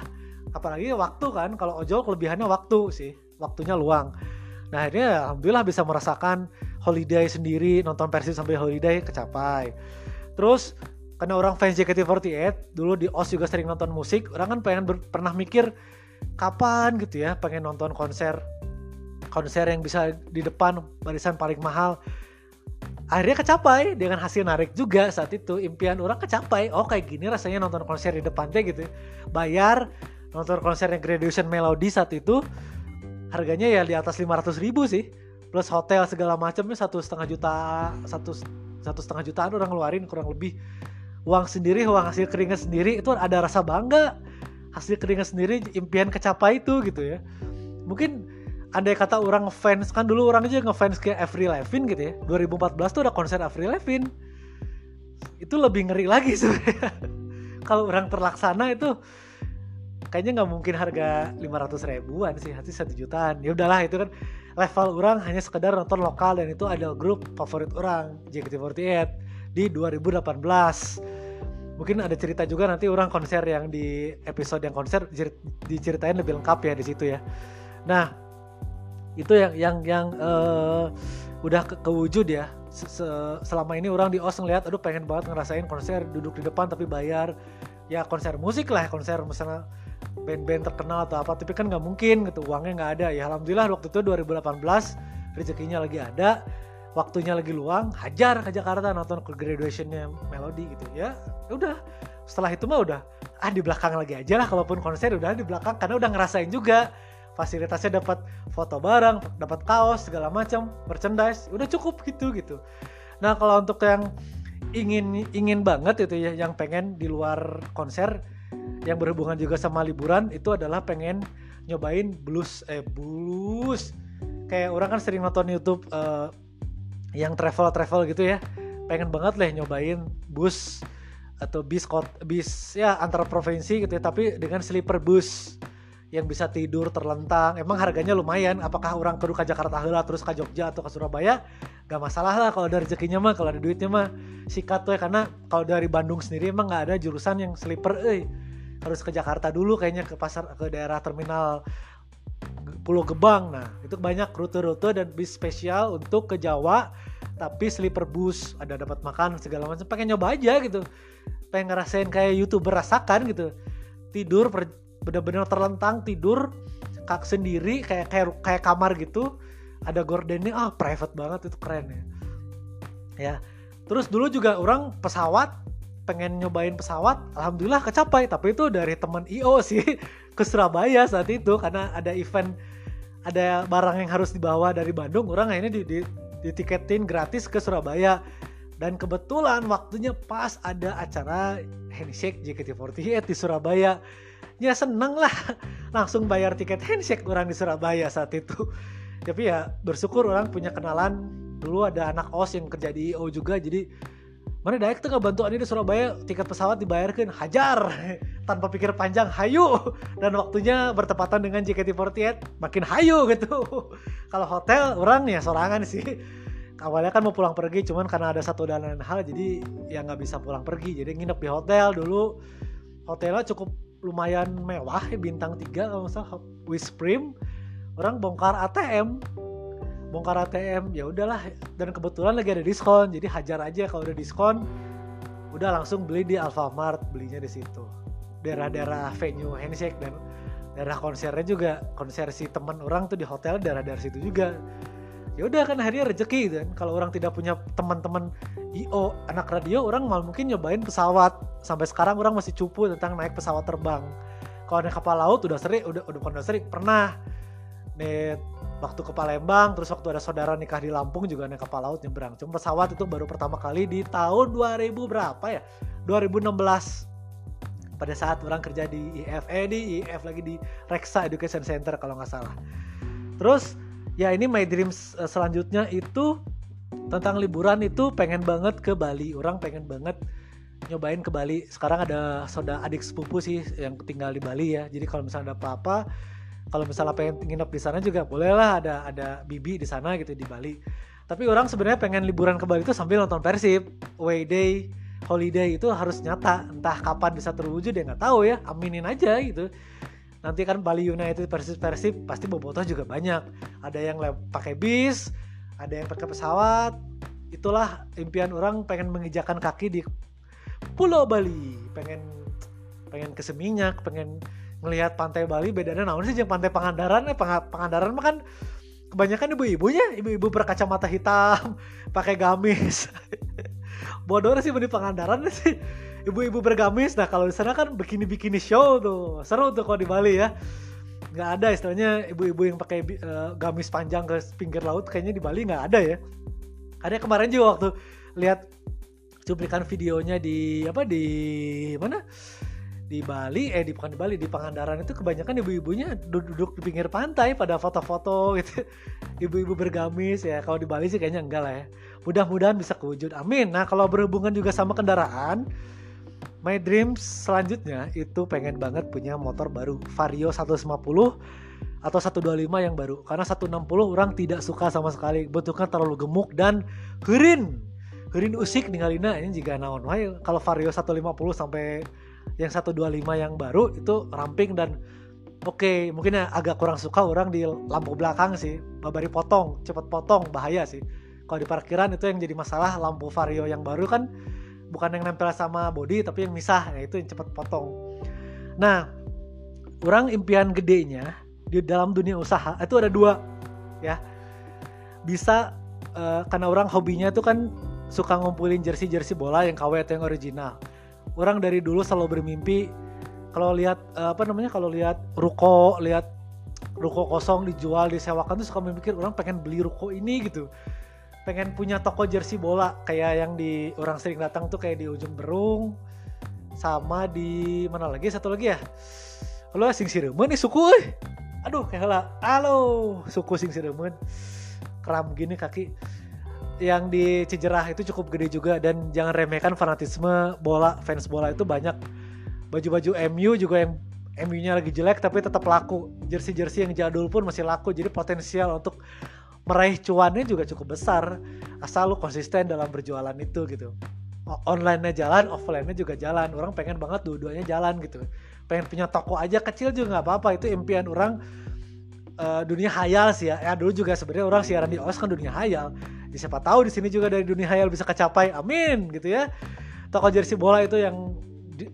A: Apalagi waktu kan kalau ojol kelebihannya waktu sih waktunya luang. Nah akhirnya alhamdulillah bisa merasakan holiday sendiri nonton versi sampai holiday kecapai. Terus karena orang fans JKT48 dulu di OS juga sering nonton musik orang kan pengen pernah mikir kapan gitu ya pengen nonton konser konser yang bisa di depan barisan paling mahal. Akhirnya kecapai dengan hasil narik juga saat itu. Impian orang kecapai. Oh kayak gini rasanya nonton konser di depan teh gitu bayar nonton konsernya Graduation Melody saat itu harganya ya di atas 500 ribu sih. Plus hotel segala macamnya satu setengah juta satu satu setengah jutaan orang ngeluarin kurang lebih. Uang sendiri uang hasil keringat sendiri itu ada rasa bangga. Hasil keringat sendiri impian kecapai itu gitu ya. Mungkin andai kata orang ngefans kan dulu orang aja ngefans kayak Avril Lavigne gitu ya. 2014 tuh ada konser Avril Lavigne. Itu lebih ngeri lagi sebenarnya. Kalau orang terlaksana itu kayaknya nggak mungkin harga 500 ribuan sih hati satu jutaan. Ya udahlah itu kan level orang hanya sekedar nonton lokal dan itu ada grup favorit orang JKT48 di 2018 mungkin ada cerita juga nanti orang konser yang di episode yang konser diceritain lebih lengkap ya di situ ya. Nah itu yang yang yang uh, udah ke kewujud ya. Selama ini orang di OS ngeliat aduh pengen banget ngerasain konser duduk di depan tapi bayar. Ya konser musik lah konser misalnya band-band terkenal atau apa tapi kan nggak mungkin gitu uangnya nggak ada. Ya alhamdulillah waktu itu 2018 rezekinya lagi ada waktunya lagi luang hajar ke Jakarta nonton ke graduationnya Melody gitu ya. ya udah setelah itu mah udah ah di belakang lagi aja lah kalaupun konser udah di belakang karena udah ngerasain juga fasilitasnya dapat foto bareng, dapat kaos segala macam, merchandise, udah cukup gitu gitu. Nah kalau untuk yang ingin ingin banget itu ya, yang pengen di luar konser, yang berhubungan juga sama liburan itu adalah pengen nyobain blues eh blues. Kayak orang kan sering nonton YouTube uh, yang travel travel gitu ya. Pengen banget lah nyobain bus atau bis bis ya antar provinsi gitu ya tapi dengan sleeper bus yang bisa tidur terlentang. Emang harganya lumayan. Apakah orang ke ke Jakarta hela terus ke Jogja atau ke Surabaya? Gak masalah lah kalau ada rezekinya mah kalau ada duitnya mah. Sikat tuh ya karena kalau dari Bandung sendiri emang nggak ada jurusan yang sleeper eh. Harus ke Jakarta dulu kayaknya ke pasar ke daerah terminal Pulau Gebang. Nah itu banyak rute-rute dan bis spesial untuk ke Jawa tapi sleeper bus. Ada dapat makan segala macam. Pengen nyoba aja gitu. Pengen ngerasain kayak youtuber rasakan gitu. Tidur per, bener-bener terlentang tidur kak sendiri kayak kayak kayak kamar gitu. Ada gordennya ah private banget itu keren ya. Ya terus dulu juga orang pesawat pengen nyobain pesawat alhamdulillah kecapai. Tapi itu dari teman IO sih ke Surabaya saat itu karena ada event ada barang yang harus dibawa dari Bandung orang ini di, di, ditiketin gratis ke Surabaya. Dan kebetulan waktunya pas ada acara handshake JKT48 di Surabaya ya seneng lah. Langsung bayar tiket handshake orang di Surabaya saat itu. Tapi ya bersyukur orang punya kenalan. Dulu ada anak os yang kerja di IO juga jadi mana daik tuh bantu ini di Surabaya? Tiket pesawat dibayarkan. Hajar. Tanpa pikir panjang hayu. Dan waktunya bertepatan dengan JKT48 makin hayu gitu. Kalau hotel orang ya sorangan sih. Awalnya kan mau pulang pergi cuman karena ada satu dan lain hal jadi ya nggak bisa pulang pergi. Jadi nginep di hotel dulu. Hotelnya cukup lumayan mewah ya bintang 3 kalau misalnya Wisprim orang bongkar ATM bongkar ATM ya udahlah. Dan kebetulan lagi ada diskon jadi hajar aja kalau udah diskon. Udah langsung beli di Alfamart belinya di situ. Daerah-daerah venue handshake dan daerah konsernya juga. Konser si teman orang tuh di hotel daerah-daerah situ juga ya udah kan akhirnya rezeki gitu kan. Kalau orang tidak punya teman-teman io anak radio orang malah mungkin nyobain pesawat. Sampai sekarang orang masih cupu tentang naik pesawat terbang. Kalau naik kapal laut udah sering udah udah pernah sering pernah. Nih waktu ke Palembang terus waktu ada saudara nikah di Lampung juga naik kapal laut nyebrang. Cuma pesawat itu baru pertama kali di tahun 2000 berapa ya? 2016 pada saat orang kerja di IF eh di IF lagi di Reksa Education Center kalau nggak salah. Terus ya ini my dreams uh, selanjutnya itu tentang liburan itu pengen banget ke Bali. Orang pengen banget nyobain ke Bali. Sekarang ada saudara adik sepupu sih yang tinggal di Bali ya. Jadi kalau misalnya ada apa-apa kalau misalnya pengen nginep di sana juga bolehlah. Ada ada bibi di sana gitu di Bali. Tapi orang sebenarnya pengen liburan ke Bali itu sambil nonton Persib away day holiday itu harus nyata. Entah kapan bisa terwujud ya nggak tahu ya. Aminin aja gitu nanti kan Bali United Persib Persib pasti bobotoh juga banyak. Ada yang pakai bis ada yang pakai pesawat. Itulah impian orang pengen mengijakan kaki di Pulau Bali. Pengen pengen ke Seminyak pengen melihat pantai Bali. Bedanya namun sih yang pantai Pangandaran? Eh Pangandaran mah kan kebanyakan ibu-ibunya. Ibu-ibu berkacamata hitam pakai gamis. Bodoh sih di Pangandaran sih ibu-ibu bergamis nah kalau di sana kan bikini bikini show tuh. Seru tuh kalau di Bali ya. Nggak ada istilahnya ibu-ibu yang pakai uh, gamis panjang ke pinggir laut kayaknya di Bali nggak ada ya. Ada kemarin juga waktu lihat cuplikan videonya di apa di mana? Di Bali eh di bukan di Bali di Pangandaran itu kebanyakan ibu-ibunya duduk di pinggir pantai pada foto-foto gitu. Ibu-ibu bergamis ya kalau di Bali sih kayaknya enggak lah ya. Mudah-mudahan bisa kewujud amin. Nah kalau berhubungan juga sama kendaraan my dreams selanjutnya itu pengen banget punya motor baru Vario 150 atau 125 yang baru. Karena 160 orang tidak suka sama sekali bentuknya terlalu gemuk dan herin herin usik ninggalina ini juga naon. Wae kalau Vario 150 sampai yang 125 yang baru itu ramping dan oke okay, mungkin agak kurang suka orang di lampu belakang sih babari potong cepet potong bahaya sih. Kalau di parkiran itu yang jadi masalah lampu vario yang baru kan bukan yang nempel sama body tapi yang misah. Ya itu yang cepet potong. Nah orang impian gedenya di dalam dunia usaha itu ada dua ya. Bisa uh, karena orang hobinya itu kan suka ngumpulin jersey jersey bola yang KW atau yang original. Orang dari dulu selalu bermimpi kalau lihat uh, apa namanya kalau lihat ruko lihat ruko kosong dijual disewakan tuh suka memikir orang pengen beli ruko ini gitu pengen punya toko jersey bola kayak yang di orang sering datang tuh kayak di ujung berung sama di mana lagi? Satu lagi ya? Lo sing siremen nih suku. Eh aduh kayak lah halo suku sing siremen kram gini kaki. Yang di Cijerah itu cukup gede juga dan jangan remehkan fanatisme bola fans bola itu banyak. Baju-baju MU juga yang MU-nya lagi jelek tapi tetap laku. Jersey-jersey yang jadul pun masih laku jadi potensial untuk meraih cuannya juga cukup besar asal lu konsisten dalam berjualan itu gitu. Online-nya jalan offline-nya juga jalan. Orang pengen banget dua-duanya jalan gitu. Pengen punya toko aja kecil juga nggak apa-apa. Itu impian orang uh, dunia hayal sih ya. ya dulu juga sebenarnya orang siaran di OS kan dunia hayal. Ya, siapa tahu di sini juga dari dunia hayal bisa kecapai. Amin gitu ya. Toko jersey bola itu yang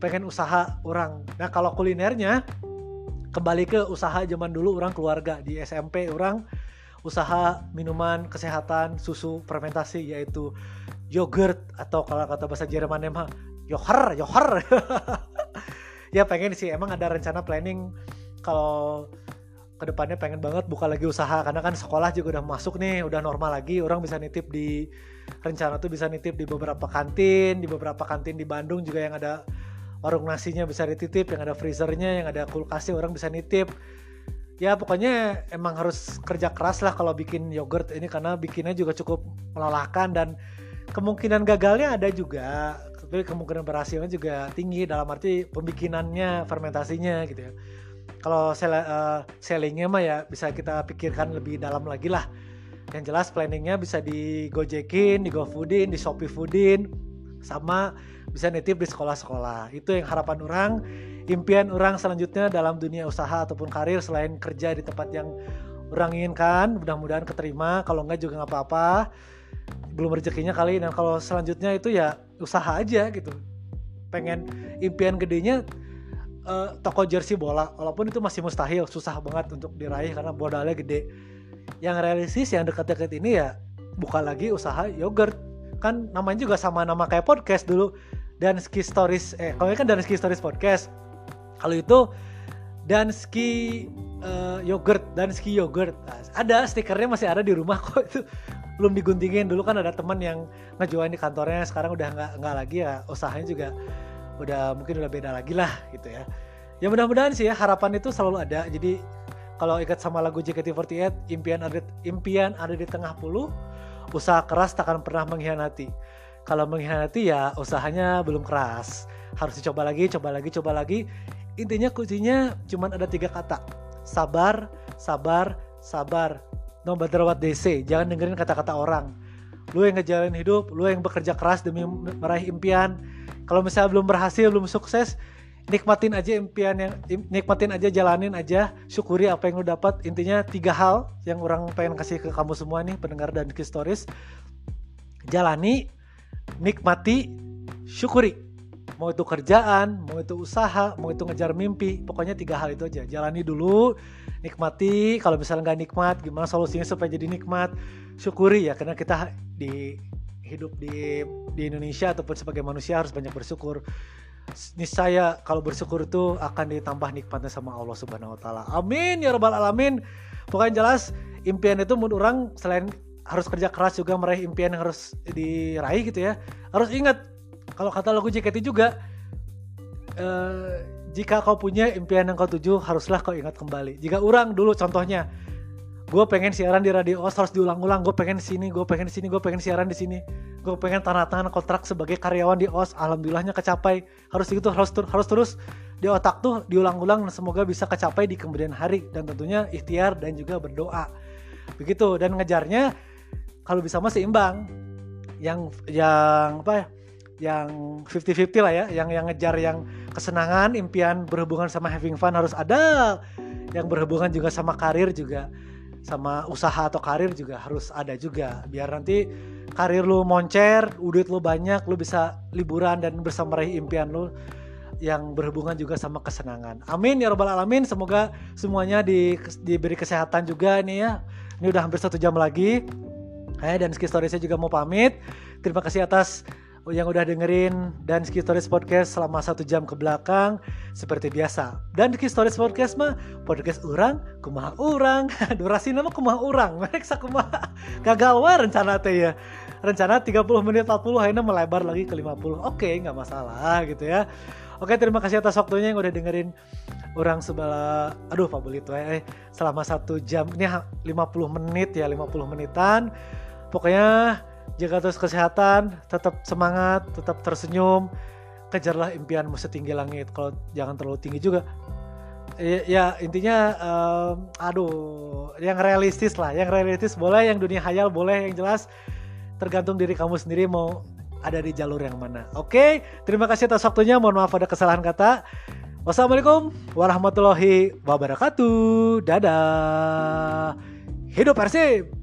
A: pengen usaha orang. Nah kalau kulinernya kembali ke usaha zaman dulu orang keluarga. Di SMP orang usaha minuman kesehatan susu fermentasi yaitu yogurt atau kalau kata bahasa Jerman emang yoher yoher ya pengen sih emang ada rencana planning kalau ke depannya pengen banget buka lagi usaha karena kan sekolah juga udah masuk nih udah normal lagi orang bisa nitip di rencana tuh bisa nitip di beberapa kantin di beberapa kantin di Bandung juga yang ada warung nasinya bisa dititip yang ada freezernya yang ada kulkasnya orang bisa nitip ya pokoknya emang harus kerja keras lah kalau bikin yogurt ini karena bikinnya juga cukup melelahkan dan kemungkinan gagalnya ada juga tapi kemungkinan berhasilnya juga tinggi dalam arti pembikinannya fermentasinya gitu ya. Kalau sel uh, sellingnya mah ya bisa kita pikirkan lebih dalam lagi lah. Yang jelas planningnya bisa di Gojekin, di GoFoodin, di Shopee Foodin sama bisa nitip di sekolah-sekolah. Itu yang harapan orang impian orang selanjutnya dalam dunia usaha ataupun karir selain kerja di tempat yang orang inginkan mudah-mudahan keterima. Kalau enggak juga nggak apa-apa. Belum rezekinya kali. Dan kalau selanjutnya itu ya usaha aja gitu. Pengen impian gedenya uh, toko jersey bola. Walaupun itu masih mustahil susah banget untuk diraih karena modalnya gede. Yang realistis yang dekat-dekat ini ya buka lagi usaha yogurt. Kan namanya juga sama nama kayak podcast dulu. Dan ski stories eh kalau ini kan dan ski stories podcast kalau itu dan ski uh, yogurt dan ski yogurt. Nah, ada stikernya masih ada di rumah kok itu. Belum diguntingin. Dulu kan ada teman yang ngejualin di kantornya. Sekarang udah nggak nggak lagi ya. Usahanya juga udah mungkin udah beda lagi lah gitu ya. Ya mudah-mudahan sih ya harapan itu selalu ada. Jadi kalau ikat sama lagu JKT48 impian ada impian ada di tengah puluh usaha keras takkan pernah mengkhianati. Kalau mengkhianati ya usahanya belum keras. Harus dicoba lagi coba lagi coba lagi intinya kuncinya cuma ada tiga kata. Sabar sabar sabar. No matter what they say. Jangan dengerin kata-kata orang. Lu yang ngejalanin hidup lu yang bekerja keras demi meraih impian. Kalau misalnya belum berhasil belum sukses nikmatin aja impian yang nikmatin aja jalanin aja syukuri apa yang lu dapat. Intinya tiga hal yang orang pengen kasih ke kamu semua nih pendengar dan stories jalani nikmati syukuri mau itu kerjaan, mau itu usaha, mau itu ngejar mimpi, pokoknya tiga hal itu aja. Jalani dulu, nikmati. Kalau misalnya nggak nikmat, gimana solusinya supaya jadi nikmat? Syukuri ya, karena kita di hidup di di Indonesia ataupun sebagai manusia harus banyak bersyukur. Niscaya kalau bersyukur itu akan ditambah nikmatnya sama Allah Subhanahu Wa Taala. Amin ya robbal alamin. Pokoknya jelas impian itu menurut orang selain harus kerja keras juga meraih impian yang harus diraih gitu ya. Harus ingat kalau kata lagu JKT juga uh, jika kau punya impian yang kau tuju haruslah kau ingat kembali. Jika orang dulu contohnya gue pengen siaran di radio os harus diulang-ulang. Gue pengen sini gue pengen sini gue pengen siaran di sini. Gue gue pengen tanda tangan kontrak sebagai karyawan di OS. Alhamdulillahnya kecapai. Harus gitu harus harus terus. Di otak tuh diulang-ulang semoga bisa kecapai di kemudian hari. Dan tentunya ikhtiar dan juga berdoa. Begitu dan ngejarnya kalau bisa masih imbang yang yang apa ya yang 50-50 lah ya yang yang ngejar yang kesenangan impian berhubungan sama having fun harus ada yang berhubungan juga sama karir juga sama usaha atau karir juga harus ada juga biar nanti karir lu moncer, duit lu banyak, lu bisa liburan dan bisa meraih impian lu yang berhubungan juga sama kesenangan. Amin ya robbal alamin. Semoga semuanya di, diberi kesehatan juga nih ya. Ini udah hampir satu jam lagi. Eh, dan Ski saya juga mau pamit. Terima kasih atas yang udah dengerin dan Ski Stories Podcast selama satu jam ke belakang seperti biasa. Dan Ski Stories Podcast mah podcast orang, kumaha orang, durasi nama kumaha orang, mereka kumaha gagal wah rencana teh ya. Rencana 30 menit 40 akhirnya melebar lagi ke 50. Oke, nggak masalah gitu ya. Oke, terima kasih atas waktunya yang udah dengerin orang sebelah aduh Pak Belit eh selama satu jam ini 50 menit ya 50 menitan pokoknya jaga terus kesehatan tetap semangat tetap tersenyum. Kejarlah impianmu setinggi langit kalau jangan terlalu tinggi juga. Ya, ya intinya um, aduh yang realistis lah yang realistis boleh yang dunia hayal boleh yang jelas. Tergantung diri kamu sendiri mau ada di jalur yang mana. Oke terima kasih atas waktunya mohon maaf ada kesalahan kata. Wassalamualaikum warahmatullahi wabarakatuh. Dadah. Hidup persib